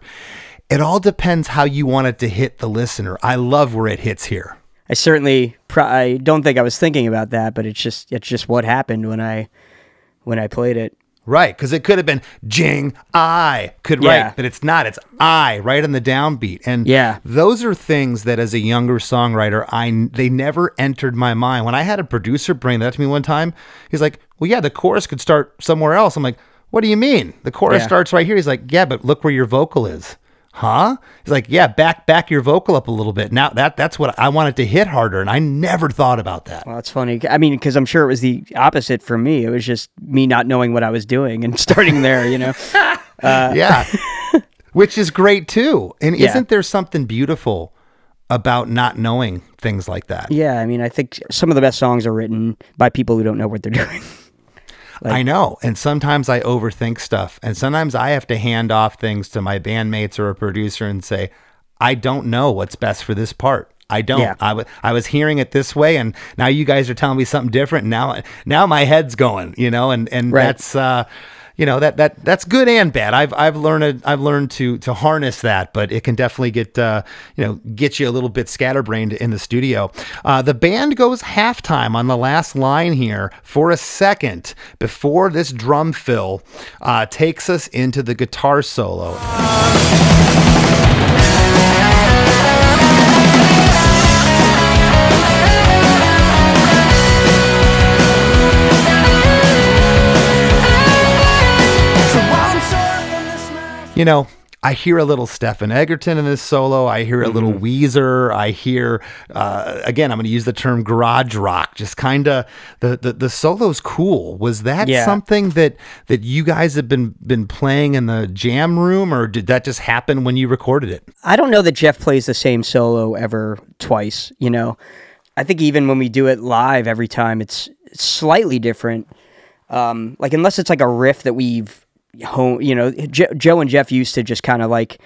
It all depends how you want it to hit the listener. I love where it hits here. I certainly pro- I don't think I was thinking about that, but it's just it's just what happened when I when I played it. Right, because it could have been jing I could Yeah. write, but it's not. It's I right on the downbeat, and Yeah. those are things that as a younger songwriter, I they never entered my mind. When I had a producer bring that to me one time, he's like, "Well, yeah, the chorus could start somewhere else." I'm like, "What do you mean? The chorus Yeah. starts right here." He's like, "Yeah, but look where your vocal is." Huh? He's like, yeah, back back your vocal up a little bit. Now that that's what I wanted to hit harder, and I never thought about that. Well, that's funny. I mean, because I'm sure it was the opposite for me. It was just me not knowing what I was doing and starting there. You know. Uh, yeah, which is great too. And Yeah. isn't there something beautiful about not knowing things like that? Yeah, I mean, I think some of the best songs are written by people who don't know what they're doing. I know. And sometimes I overthink stuff. And sometimes I have to hand off things to my bandmates or a producer and say, I don't know what's best for this part. I don't. Yeah. I was hearing it this way, and now you guys are telling me something different. Now, now my head's going, you know, and and Right. that's, uh, you know, that that that's good and bad. I've I've learned I've learned to to harness that, but it can definitely get uh, you know get you a little bit scatterbrained in the studio. Uh, the band goes halftime on the last line here for a second before this drum fill uh, takes us into the guitar solo. You know, I hear a little Stefan Egerton in this solo. I hear a little Mm-hmm. Weezer. I hear, uh, again, I'm going to use the term garage rock. Just kind of the, the the solo's cool. Was that Yeah. something that that you guys have been been playing in the jam room, or did that just happen when you recorded it? I don't know that Jeff plays the same solo ever twice. You know, I think even when we do it live, every time it's it's slightly different. Um, like unless it's like a riff that we've home, you know, Jo- Joe and Jeff used to just kind of like,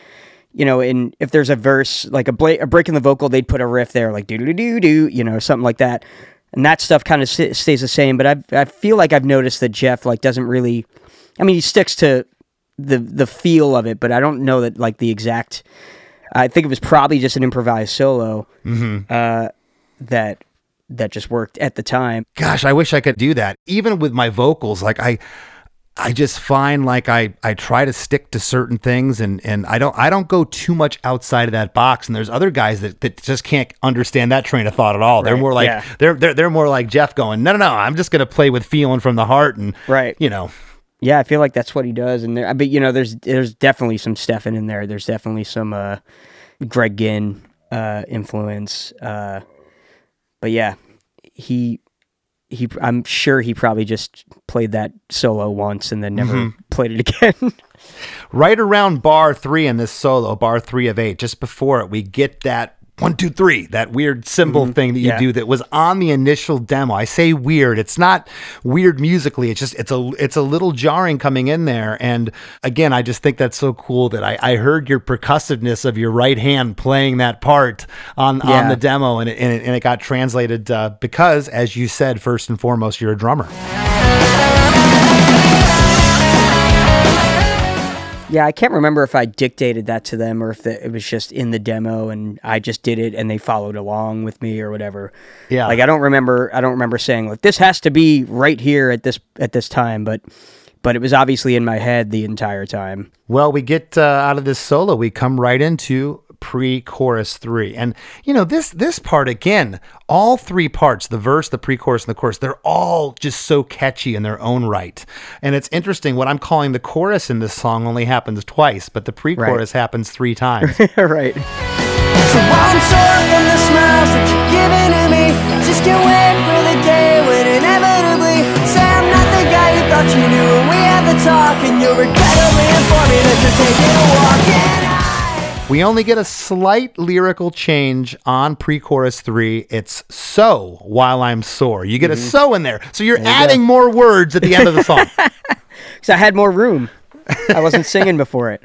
you know, in if there's a verse like a, bla- a break in the vocal, they'd put a riff there like do do do do, you know, something like that, and that stuff kind of st- stays the same. But I I feel like I've noticed that Jeff like doesn't really, I mean, he sticks to the the feel of it, but I don't know that like the exact. I think it was probably just an improvised solo uh, that that just worked at the time. Gosh, I wish I could do that. Even with my vocals, like I I just find like I I try to stick to certain things and and I don't I don't go too much outside of that box and there's other guys that, that just can't understand that train of thought at all. They're more like yeah. they're, they're they're more like Jeff going, "No, no, no, I'm just going to play with feeling from the heart and Right. you know. Yeah, I feel like that's what he does, and there. But you know, there's there's definitely some Stefan in there. There's definitely some uh, Greg Ginn uh, influence. Uh, but yeah, he he. I'm sure he probably just played that solo once and then never mm-hmm. played it again. Right around bar 3 in this solo, bar 3 of 8, just before it, we get that one, two, three, that weird symbol thing that you Yeah. do that was on the initial demo. I say weird. It's not weird musically. It's just it's a it's a little jarring coming in there. And again, I just think that's so cool that I, I heard your percussiveness of your right hand playing that part on on the demo, and it, and it, and it got translated uh, because, as you said, first and foremost, you're a drummer. Yeah, I can't remember if I dictated that to them or if the, it was just in the demo and I just did it and they followed along with me or whatever. Yeah. Like I don't remember I don't remember saying like this has to be right here at this at this time, but but it was obviously in my head the entire time. Well, we get uh, out of this solo, we come right into pre-chorus three, and you know this this part again. All three parts, the verse, the pre-chorus, and the chorus, they're all just so catchy in their own right. And it's interesting. What I'm calling the chorus in this song only happens twice, but the pre-chorus happens three times. right. So I'm sore from the smiles that you're giving to me. Just can't wait for the day when inevitably say I'm not the guy you thought you knew. And we had the talk, and you'll regrettably inform me that you're taking a walk. And I we only get a slight lyrical change on pre-chorus three. It's so while I'm sore. You get a so in there, so you're adding more words at the end of the song. Cuz I had more room. I wasn't singing before it.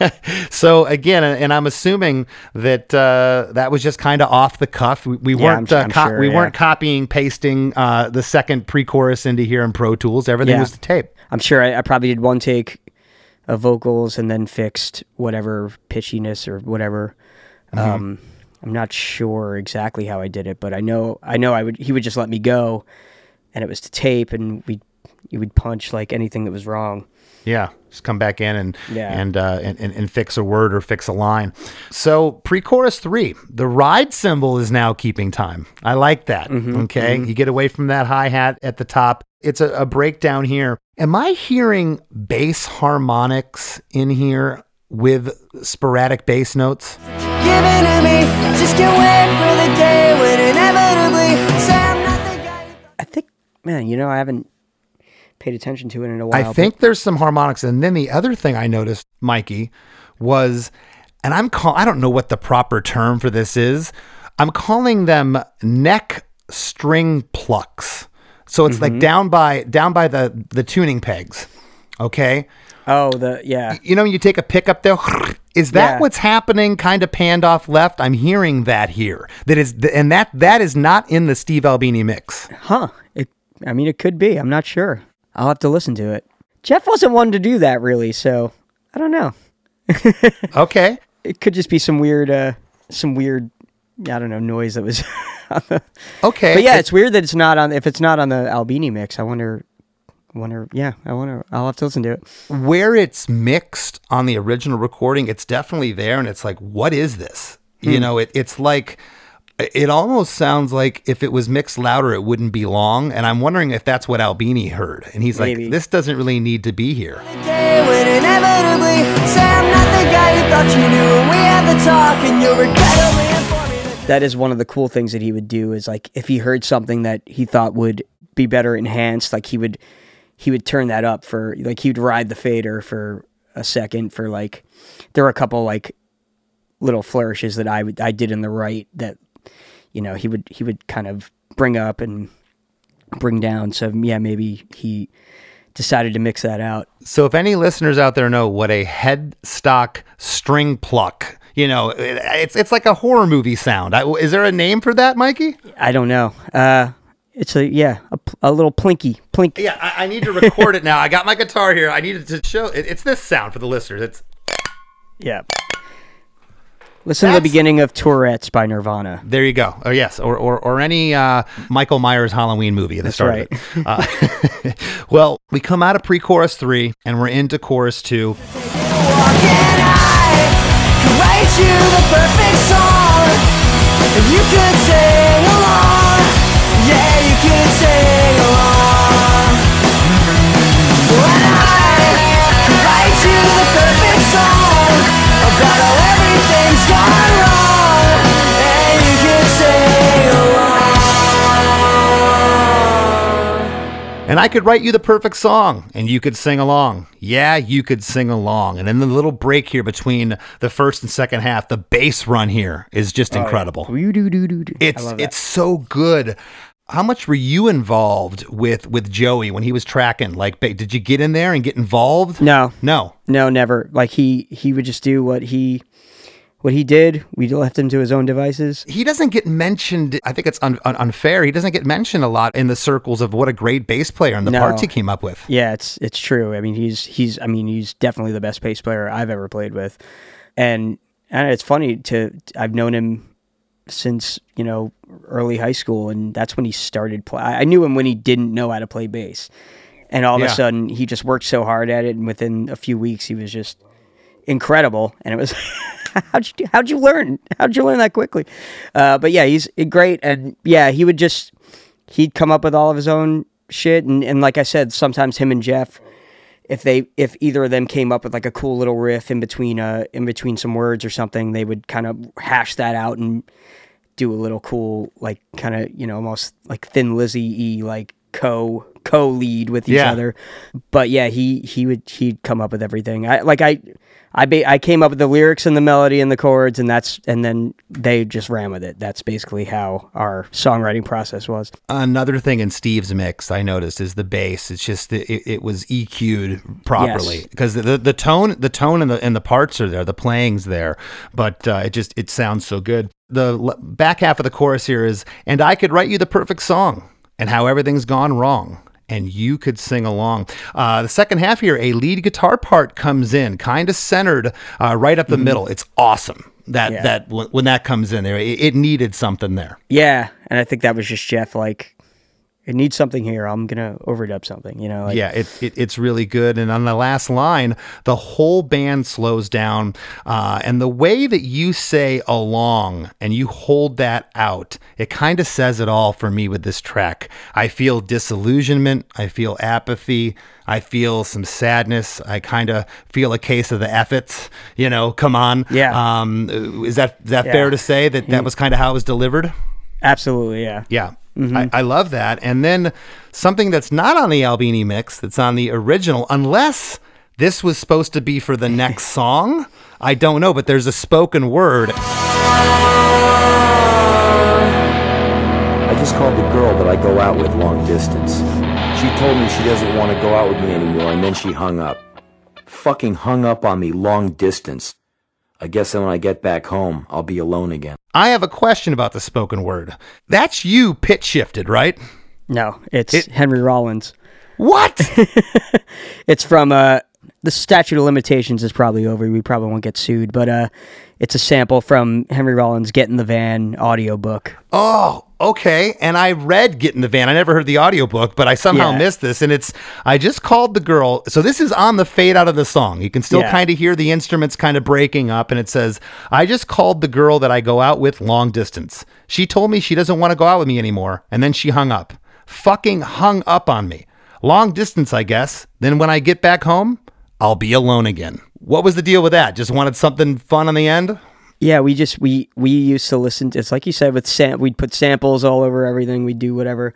So again, and I'm assuming that uh, that was just kind of off the cuff. We, we Yeah, weren't I'm- uh, I'm co- sure, we yeah. weren't copying, pasting uh, the second pre-chorus into here in Pro Tools. Everything Yeah. was to tape. I'm sure I, I probably did one take of vocals and then fixed whatever pitchiness or whatever. Um, I'm not sure exactly how I did it, but I know I know I would he would just let me go, and it was to tape, and we you would punch like anything that was wrong. Yeah, just come back in and Yeah. and, uh, and and and fix a word or fix a line. So pre-chorus three, the ride cymbal is now keeping time. I like that. Mm-hmm, okay, you get away from that hi hat at the top. It's a, a breakdown here. Am I hearing bass harmonics in here? with sporadic bass notes? Give it to me. Just can't wait for the day when inevitably say I'm not the guy. you thought- I think, man, you know, I haven't paid attention to it in a while. I think there's some harmonics. And then the other thing I noticed, Mikey, was, and I'm call I don't know what the proper term for this is. I'm calling them neck string plucks. So it's like down by down by the the tuning pegs. Okay. Oh, the yeah, You know, when you take a pickup there. Is that Yeah. what's happening? Kind of panned off left. I'm hearing that here. That is, and that that is not in the Steve Albini mix. huh? It. I mean, it could be. I'm not sure. I'll have to listen to it. Jeff wasn't one to do that really, so I don't know. Okay. It could just be some weird, uh, some weird, I don't know, noise that was. on the, Okay. but yeah, It- it's weird that it's not on. If it's not on the Albini mix, I wonder. Wonder. Yeah, I wonder. I'll have to listen to it. where it's mixed on the original recording, it's definitely there, and it's like, what is this? Hmm. You know, it it's like. It almost sounds like if it was mixed louder, it wouldn't be long. And I'm wondering if that's what Albini heard. And he's Maybe. like, this doesn't really need to be here. That is one of the cool things that he would do is like if he heard something that he thought would be better enhanced like he would he would turn that up for like he'd ride the fader for a second for like there were a couple like little flourishes that I would I did in the right that you know he would he would kind of bring up and bring down. So yeah maybe he decided to mix that out. So if any listeners out there know what a headstock string pluck, you know, it's it's like a horror movie sound. I, is there a name for that, Mikey? I don't know uh it's a yeah a, a little plinky plink Yeah, I, I need to record it now. I got my guitar here. I needed to show it, it's this sound for the listeners. It's Yeah. Listen to the beginning of Tourette's by Nirvana. there you go. Oh yes, or or, or any uh, Michael Myers Halloween movie at the That's start. right. Of it. Uh, well, we come out of pre-chorus three and we're into chorus two. Write you the perfect song. And you could sing along. Yeah, you could sing along. When I could write you the perfect song about how everything's gone And I could write you the perfect song and you could sing along. Yeah, you could sing along. And then the little break here between the first and second half, the bass run here is just incredible. It's it's so good. How much were you involved with with Joey when he was tracking? Like, did you get in there and get involved? No, No. no, never. Like he he would just do what he what he did. We left him to his own devices. He doesn't get mentioned. I think it's un- un- unfair. He doesn't get mentioned a lot in the circles of what a great bass player and the No. parts he came up with. Yeah, it's it's true. I mean, he's he's I mean, he's definitely the best bass player I've ever played with. And and it's funny to I've known him since, you know, early high school and that's when he started play. I knew him when he didn't know how to play bass. And all of Yeah. a sudden he just worked so hard at it and within a few weeks he was just incredible. And it was how'd you do, how'd you learn? How'd you learn that quickly? Uh, but yeah he's great. And yeah he would just he'd come up with all of his own shit. And, and like i said sometimes him and jeff if they if either of them came up with like a cool little riff in between uh in between some words or something they would kind of hash that out and do a little cool like kind of you know almost like thin lizzy e like co co lead with each Yeah. other. But yeah he he would he'd come up with everything. I like i I ba- I came up with the lyrics and the melody and the chords and that's and then they just ran with it. That's basically how our songwriting process was. Another thing in Steve's mix I noticed is the bass. It's just that it, it was EQ'd properly Yes. because the, the tone the tone and the and the parts are there, the playing's there, but uh, it just it sounds so good. The l- back half of the chorus here is, and I could write you the perfect song, and how everything's gone wrong. And you could sing along. Uh, the second half here, a lead guitar part comes in, kind of centered uh, right up the middle. It's awesome that Mm-hmm. Yeah. that when, when that comes in there, it, it needed something there. Yeah, and I think that was just Jeff like it needs something here. I'm gonna overdub something. You know. Like, yeah, it, it, it's really good. And on the last line, the whole band slows down. Uh, and the way that you say along and you hold that out, it kind of says it all for me with this track. I feel disillusionment. I feel apathy. I feel some sadness. I kind of feel a case of the efforts. You know, come on. Yeah. Um, is that is that Yeah. fair to say that that was kind of how it was delivered? Absolutely. Yeah. Yeah. I, mm-hmm. I love that. And then something that's not on the Albini mix, that's on the original, unless this was supposed to be for the next song. I don't know, but there's a spoken word. I just called the girl that I go out with long distance. She told me she doesn't want to go out with me anymore, and then she hung up. Fucking hung up on me long distance. I guess then when I get back home, I'll be alone again. I have a question about the spoken word. That's you pitch shifted, right? No, it's It- Henry Rollins. What? It's from uh the statute of limitations is probably over. We probably won't get sued, but uh it's a sample from Henry Rollins' Get in the Van audiobook. oh, okay. And I read Get in the Van. I never heard the audiobook, but I somehow Yeah. missed this. And it's, I just called the girl. So this is on the fade out of the song. You can still Yeah. kind of hear the instruments kind of breaking up. And it says, I just called the girl that I go out with long distance. She told me she doesn't want to go out with me anymore. And then she hung up. Fucking hung up on me. Long distance, I guess. Then when I get back home, I'll be alone again. What was the deal with that? Just wanted something fun on the end? Yeah, we just we we used to listen to it's like you said with sam we'd put samples all over everything, we'd do whatever.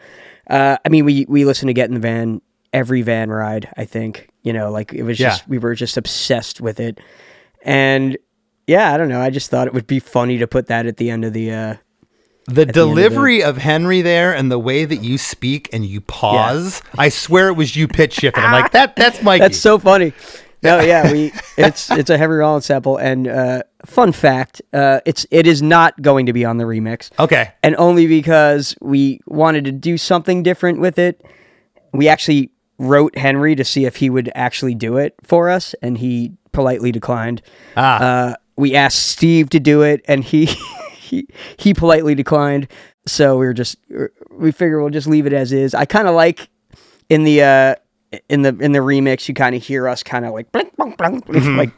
Uh I mean we we listened to Get in the Van every van ride, I think. You know, like it was Yeah. just we were just obsessed with it. And yeah, I don't know. I just thought it would be funny to put that at the end of the uh The end of delivery of, Henry there and the way that you speak and you pause, I swear it was you pitch shifting. I'm like, that that's Mikey. That's so funny. No, yeah, we it's it's a Henry Rollins sample and uh fun fact, uh it's it is not going to be on the remix. okay. And only because we wanted to do something different with it. We actually wrote Henry to see if he would actually do it for us and he politely declined. Ah. Uh we asked Steve to do it and he he he politely declined. So we were just we figure we'll just leave it as is. I kind of like in the uh in the in the remix you kind of hear us kind of like blink, blink, blink, Mm-hmm. like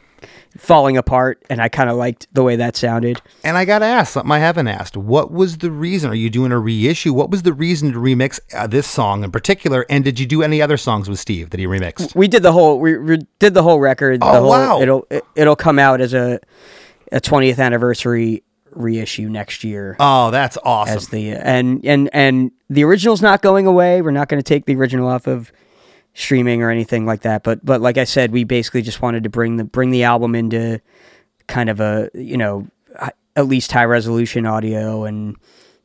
falling apart and I kind of liked the way that sounded. And I got to ask something I haven't asked. What was the reason? Are you doing a reissue? What was the reason to remix uh, this song in particular? And did you do any other songs with Steve that he remixed? We did the whole we, we did the whole record. the Oh, whole, wow. It'll it, it'll come out as a a 20th anniversary reissue next year. Oh, that's awesome. as the and and and the original's not going away. We're not going to take the original off of streaming or anything like that. But but like I said, we basically just wanted to bring the bring the album into kind of a you know at least high resolution audio and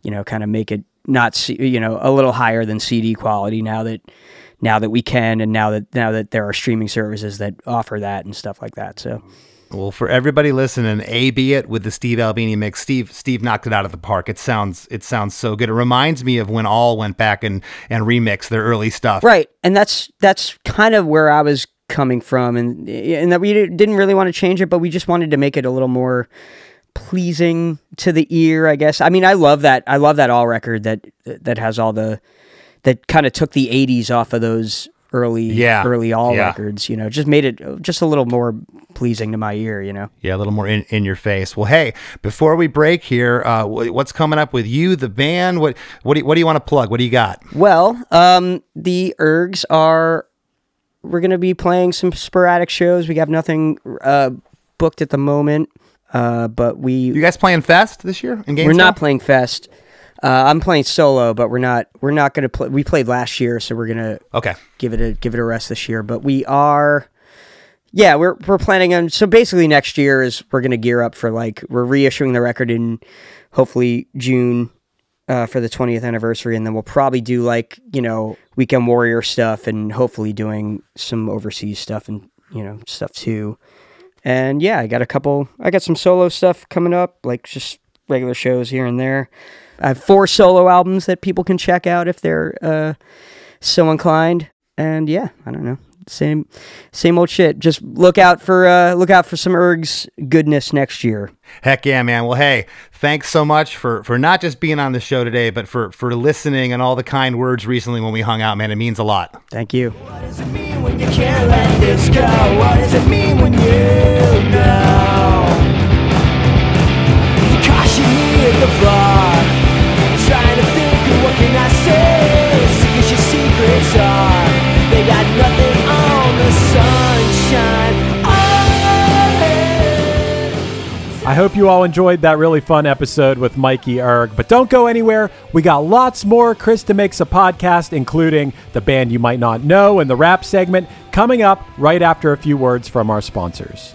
you know kind of make it not you know a little higher than CD quality now that now that we can and now that now that there are streaming services that offer that and stuff like that. So Well, for everybody listening, A be it with the Steve Albini mix. Steve Steve knocked it out of the park. It sounds it sounds so good. It reminds me of when All went back and and remixed their early stuff. Right, and that's that's kind of where I was coming from, and and that we didn't really want to change it, but we just wanted to make it a little more pleasing to the ear, I guess. I mean, I love that. I love that all record that that has all the that kind of took the '80s off of those early Yeah, early all yeah. records. You know, just made it just a little more pleasing to my ear. You know. Yeah, a little more in, in your face. Well, hey, before we break here, uh, what's coming up with you, the band? What what do you, what do you want to plug? What do you got? Well, um, the Ergs are. We're gonna be playing some sporadic shows. We have nothing uh, booked at the moment, uh, but we You guys playing Fest this year in Gainesville? we're not playing Fest. Uh, I'm playing solo, but we're not. We're not gonna play. We played last year, so we're gonna Okay. give it a give it a rest this year. But we are. Yeah, we're we're planning on. So basically, next year is we're gonna gear up for like we're reissuing the record in hopefully June uh, for the 20th anniversary, and then we'll probably do like you know Weekend Warrior stuff, and hopefully doing some overseas stuff and you know stuff too. And yeah, I got a couple. I got some solo stuff coming up, like just regular shows here and there. I have four solo albums that people can check out if they're uh, so inclined. And yeah, I don't know. same same old shit. Just look out for uh, look out for some ergs goodness next year. Heck yeah, man. Well, hey, thanks so much for for not just being on the show today, but for for listening and all the kind words recently when we hung out, man. It means a lot. Thank you. What does it mean when you can't let this go? What does it mean when you know? I I hope you all enjoyed that really fun episode with Mikey Erg. But don't go anywhere. We got lots more Chris DeMakes a Podcast, including the band you might not know and the rap segment coming up right after a few words from our sponsors.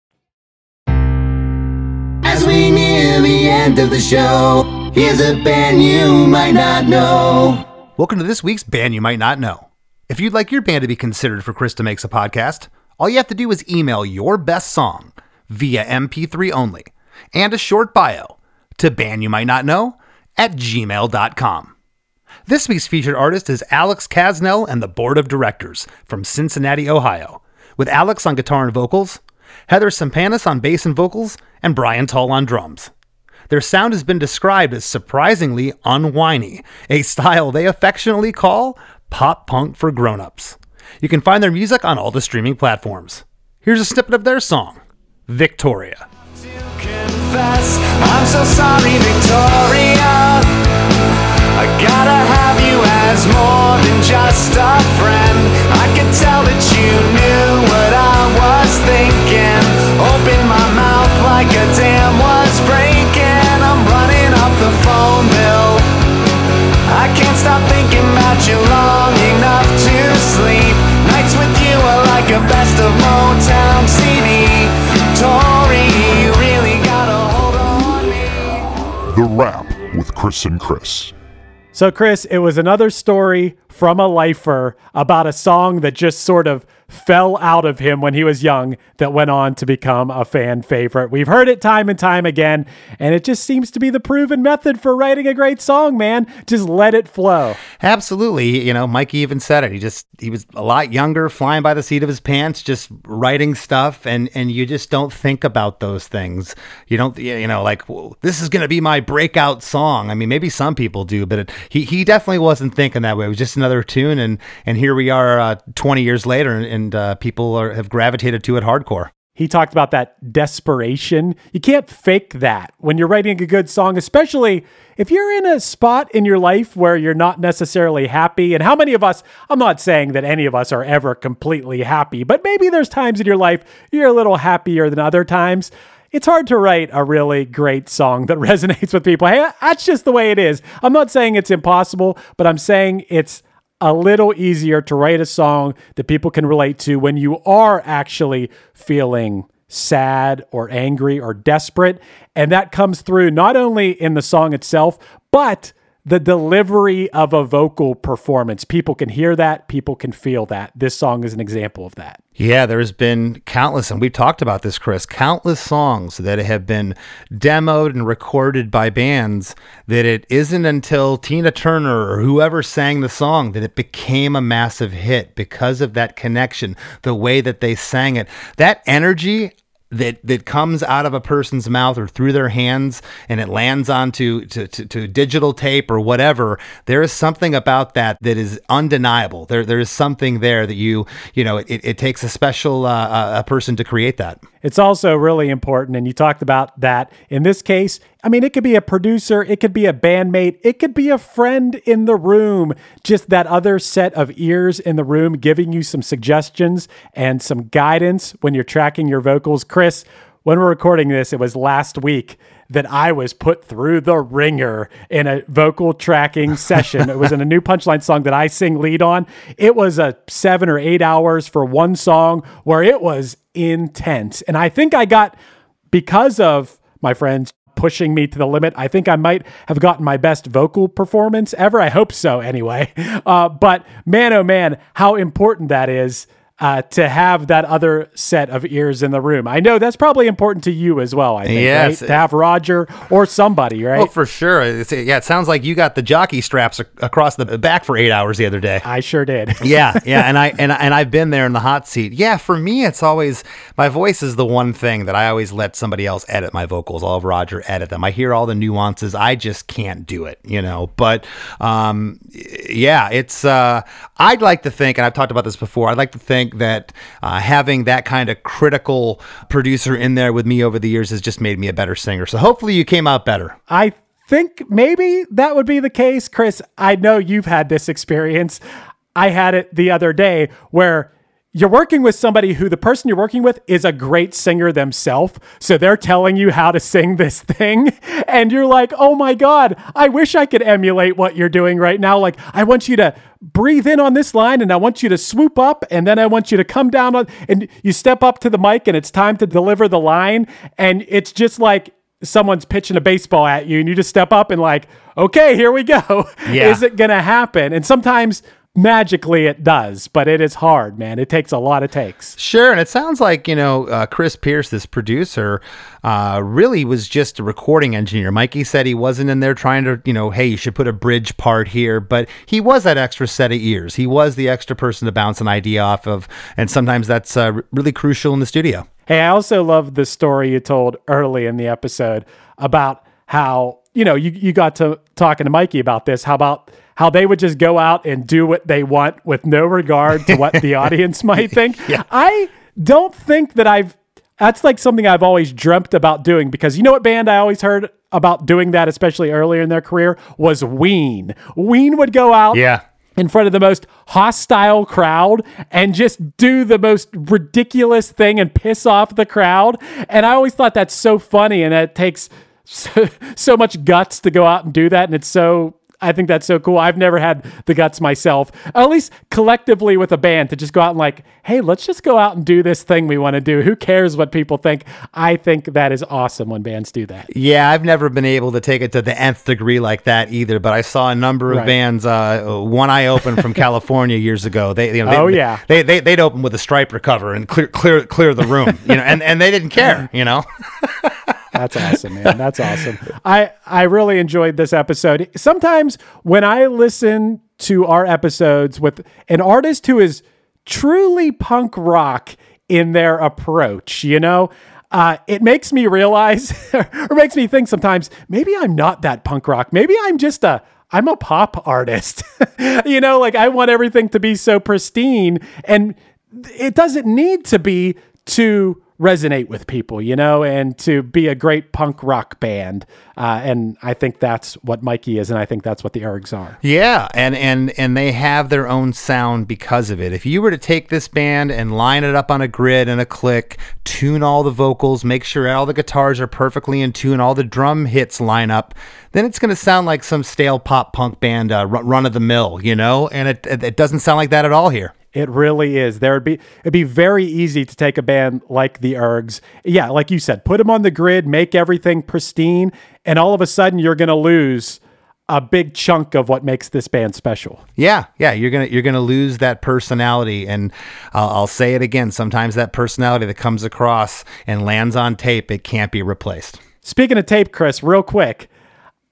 The end of the show, here's a band you might not know. Welcome to this week's band you might not know. If you'd like your band to be considered for Chris DeMakes a Podcast, all you have to do is email your best song via MP3 only and a short bio to bandyoumightnotknow at gmail.com. This week's featured artist is Alex Casnell and the Board of Directors from Cincinnati, Ohio, with Alex on guitar and vocals, Heather Sampanis on bass and vocals, and Brian Tull on drums. Their sound has been described as surprisingly unwhiny, a style they affectionately call pop punk for grown-ups. You can find their music on all the streaming platforms. Here's a snippet of their song, Victoria. I'm so sorry, Victoria. I gotta have you as more than just a friend. I tell that you knew what I was thinking. Open my mouth like a dam up the phone bill. I can't stop thinking about you long enough to sleep. Nights with you are like a best of Motown CD. Tori, you really got a hold on me. The Rap with Chris and Chris. So, Chris, it was another story from a lifer about a song that just sort of fell out of him when he was young that went on to become a fan favorite. We've heard it time and time again, and it just seems to be the proven method for writing a great song, man. Just let it flow. Absolutely. You know, Mikey even said it. He just he was a lot younger, flying by the seat of his pants, just writing stuff, and and you just don't think about those things. You don't, you know, like this is going to be my breakout song. I mean, maybe some people do, but it, he he definitely wasn't thinking that way. It was just another tune, and and here we are, uh, twenty years later, and, and uh, people are, have gravitated to it hardcore. He talked about that desperation. You can't fake that when you're writing a good song, especially if you're in a spot in your life where you're not necessarily happy. And how many of us, I'm not saying that any of us are ever completely happy, but maybe there's times in your life you're a little happier than other times. It's hard to write a really great song that resonates with people. Hey, that's just the way it is. I'm not saying it's impossible, but I'm saying it's a little easier to write a song that people can relate to when you are actually feeling sad or angry or desperate. And that comes through not only in the song itself, but the delivery of a vocal performance. People can hear that, people can feel that. This song is an example of that. Yeah, there's been countless, and we've talked about this, Chris, countless songs that have been demoed and recorded by bands that it isn't until Tina Turner or whoever sang the song that it became a massive hit because of that connection, the way that they sang it. That energy that that comes out of a person's mouth or through their hands and it lands onto to, to, to digital tape or whatever there is something about that that is undeniable there there is something there that you you know it, it takes a special uh, uh, a person to create that It's also really important, and you talked about that in this case. I mean, it could be a producer, it could be a bandmate, it could be a friend in the room, just that other set of ears in the room giving you some suggestions and some guidance when you're tracking your vocals. Chris, when we're recording this, it was last week that I was put through the ringer in a vocal tracking session. it was in a new punchline song that I sing lead on. It was a seven or eight hours for one song where it was intense. And I think I got, because of my friends pushing me to the limit, I think I might have gotten my best vocal performance ever. I hope so, anyway. Uh, but man, oh man, how important that is uh, to have that other set of ears in the room. I know that's probably important to you as well. I think, Yes. right? To have Roger or somebody, right? Oh, for sure. It's, yeah, it sounds like you got the jockey straps ac- across the back for eight hours the other day. I sure did. yeah, yeah, and I and and I've been there in the hot seat. Yeah, for me, it's always my voice is the one thing that I always let somebody else edit my vocals. I'll have Roger edit them. I hear all the nuances. I just can't do it, you know. But um, yeah, it's. Uh, I'd like to think, and I've talked about this before. I'd like to think that uh, having that kind of critical producer in there with me over the years has just made me a better singer. So hopefully, you came out better. I think maybe that would be the case. Chris, I know you've had this experience. I had it the other day where you're working with somebody who the person you're working with is a great singer themselves. So they're telling you how to sing this thing. And you're like, oh my God, I wish I could emulate what you're doing right now. Like, I want you to breathe in on this line and I want you to swoop up and then I want you to come down on, and you step up to the mic and it's time to deliver the line. And it's just like, someone's pitching a baseball at you and you just step up and like, okay, here we go. Yeah. Is it going to happen? And sometimes magically it does, but it is hard, man. It takes a lot of takes. Sure, and it sounds like you know uh, Chris Pierce, this producer, uh, really was just a recording engineer. Mikey said he wasn't in there trying to, you know, hey, you should put a bridge part here, but he was that extra set of ears. He was the extra person to bounce an idea off of, and sometimes that's uh, really crucial in the studio. Hey, I also love the story you told early in the episode about how, you know, you, you got to talking to Mikey about this. How about how they would just go out and do what they want with no regard to what the audience might think? Yeah. I don't think that I've that's like something I've always dreamt about doing because you know what band I always heard about doing that, especially earlier in their career, was Ween. Ween would go out Yeah. in front of the most hostile crowd and just do the most ridiculous thing and piss off the crowd. And I always thought that's so funny and it takes so, so much guts to go out and do that. And it's so, I think that's so cool. I've never had the guts myself, at least collectively with a band, to just go out and like, hey, let's just go out and do this thing we want to do. Who cares what people think? I think that is awesome when bands do that. Yeah, I've never been able to take it to the nth degree like that either. But I saw a number of Right. bands. Uh, one I opened from California years ago. They, you know, they, Oh, yeah. they, they they'd open with a Stryper cover and clear clear clear the room. You know, and, and they didn't care. You know. That's awesome, man. That's awesome. I I really enjoyed this episode. Sometimes when I listen to our episodes with an artist who is truly punk rock in their approach, you know, uh, it makes me realize or makes me think sometimes maybe I'm not that punk rock. Maybe I'm just a I'm a pop artist. you know, like I want everything to be so pristine and it doesn't need to be to resonate with people, you know, and to be a great punk rock band. Uh, and I think that's what Mikey is, and I think that's what the Ergs are. Yeah, and and and they have their own sound because of it. If you were to take this band and line it up on a grid and a click, tune all the vocals, make sure all the guitars are perfectly in tune, all the drum hits line up, then it's going to sound like some stale pop punk band, uh, run of the mill, you know. And it it it doesn't sound like that at all here. It really is. There would be it'd be very easy to take a band like the Ergs. Yeah, like you said, put them on the grid, make everything pristine, and all of a sudden you're going to lose a big chunk of what makes this band special. Yeah, yeah, you're gonna you're gonna lose that personality, and I'll, I'll say it again. Sometimes that personality that comes across and lands on tape, it can't be replaced. Speaking of tape, Chris, real quick,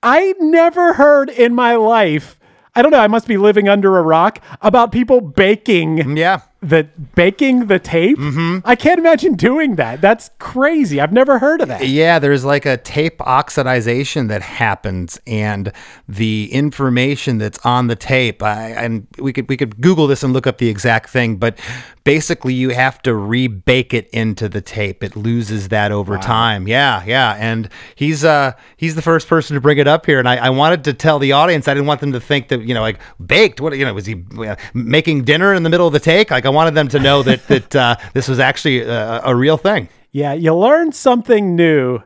I never heard in my life. I don't know. I must be living under a rock about people baking. Yeah. The baking the tape. Mm-hmm. I can't imagine doing that. That's crazy. I've never heard of that. Yeah, there's like a tape oxidization that happens, and the information that's on the tape. I, and we could we could Google this and look up the exact thing, but basically you have to rebake it into the tape. It loses that over time. Yeah, yeah. And he's uh he's the first person to bring it up here, and I, I wanted to tell the audience. I didn't want them to think that you know like baked. What you know was he uh, making dinner in the middle of the take? Like I wanted them to know that that uh, this was actually a, a real thing. Yeah, you learn something new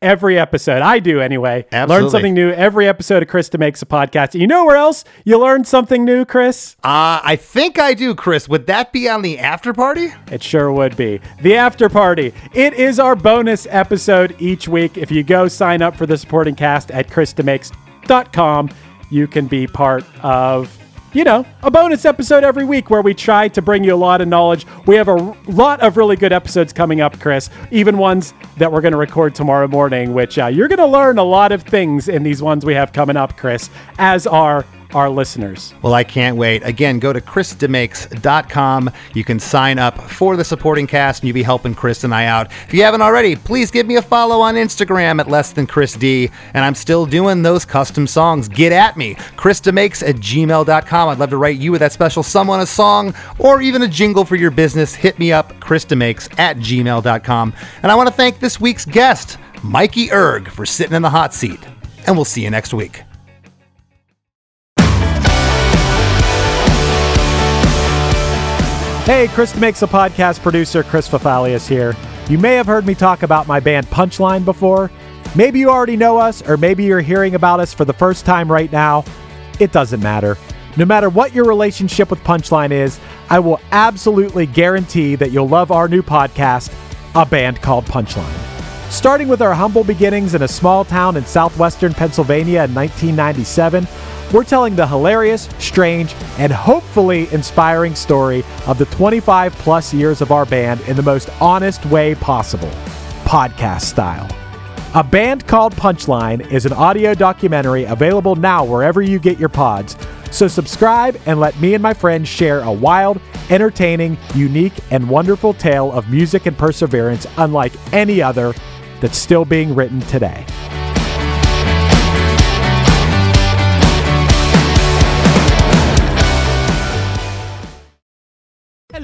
every episode. I do anyway. Learn something new every episode of Chris DeMakes a Podcast. You know where else you learn something new, Chris? Uh, I think I do, Chris. Would that be on the after party? It sure would be. The After Party. It is our bonus episode each week. If you go sign up for the supporting cast at ChrisDeMakes.com, you can be part of, you know, a bonus episode every week where we try to bring you a lot of knowledge. We have a lot of really good episodes coming up, Chris, even ones that we're going to record tomorrow morning, which uh, you're going to learn a lot of things in these ones we have coming up, Chris, as are our listeners. Well, I can't wait. Again, go to chrisdemakes.com. You can sign up for the supporting cast and you'll be helping Chris and I out. If you haven't already, please give me a follow on Instagram at less than Chris D. And I'm still doing those custom songs. Get at me. chrisdemakes at gmail.com. I'd love to write you with that special someone a song or even a jingle for your business. Hit me up, chrisdemakes at gmail.com. And I want to thank this week's guest, Mikey Erg, for sitting in the hot seat. And we'll see you next week. Hey, Chris DeMakes a Podcast producer Chris Fafalios here. You may have heard me talk about my band Punchline before. Maybe you already know us, or maybe you're hearing about us for the first time right now. It doesn't matter. No matter what your relationship with Punchline is, I will absolutely guarantee that you'll love our new podcast, A Band Called Punchline. Starting with our humble beginnings in a small town in southwestern Pennsylvania in 1997, we're telling the hilarious, strange, and hopefully inspiring story of the 25 plus years of our band in the most honest way possible podcast style. A Band Called Punchline is an audio documentary available now wherever you get your pods. So subscribe and let me and my friends share a wild, entertaining, unique, and wonderful tale of music and perseverance unlike any other that's still being written today.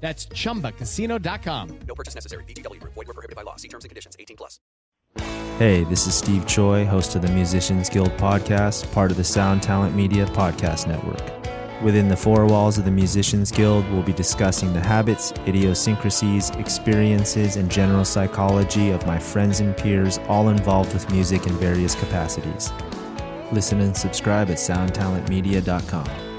That's chumbacasino.com. No purchase necessary. VGW Group. Void were prohibited by law. See terms and conditions. 18 plus. Hey, this is Steve Choi, host of the Musicians Guild podcast, part of the Sound Talent Media Podcast Network. Within the four walls of the Musicians Guild, we'll be discussing the habits, idiosyncrasies, experiences, and general psychology of my friends and peers, all involved with music in various capacities. Listen and subscribe at soundtalentmedia.com.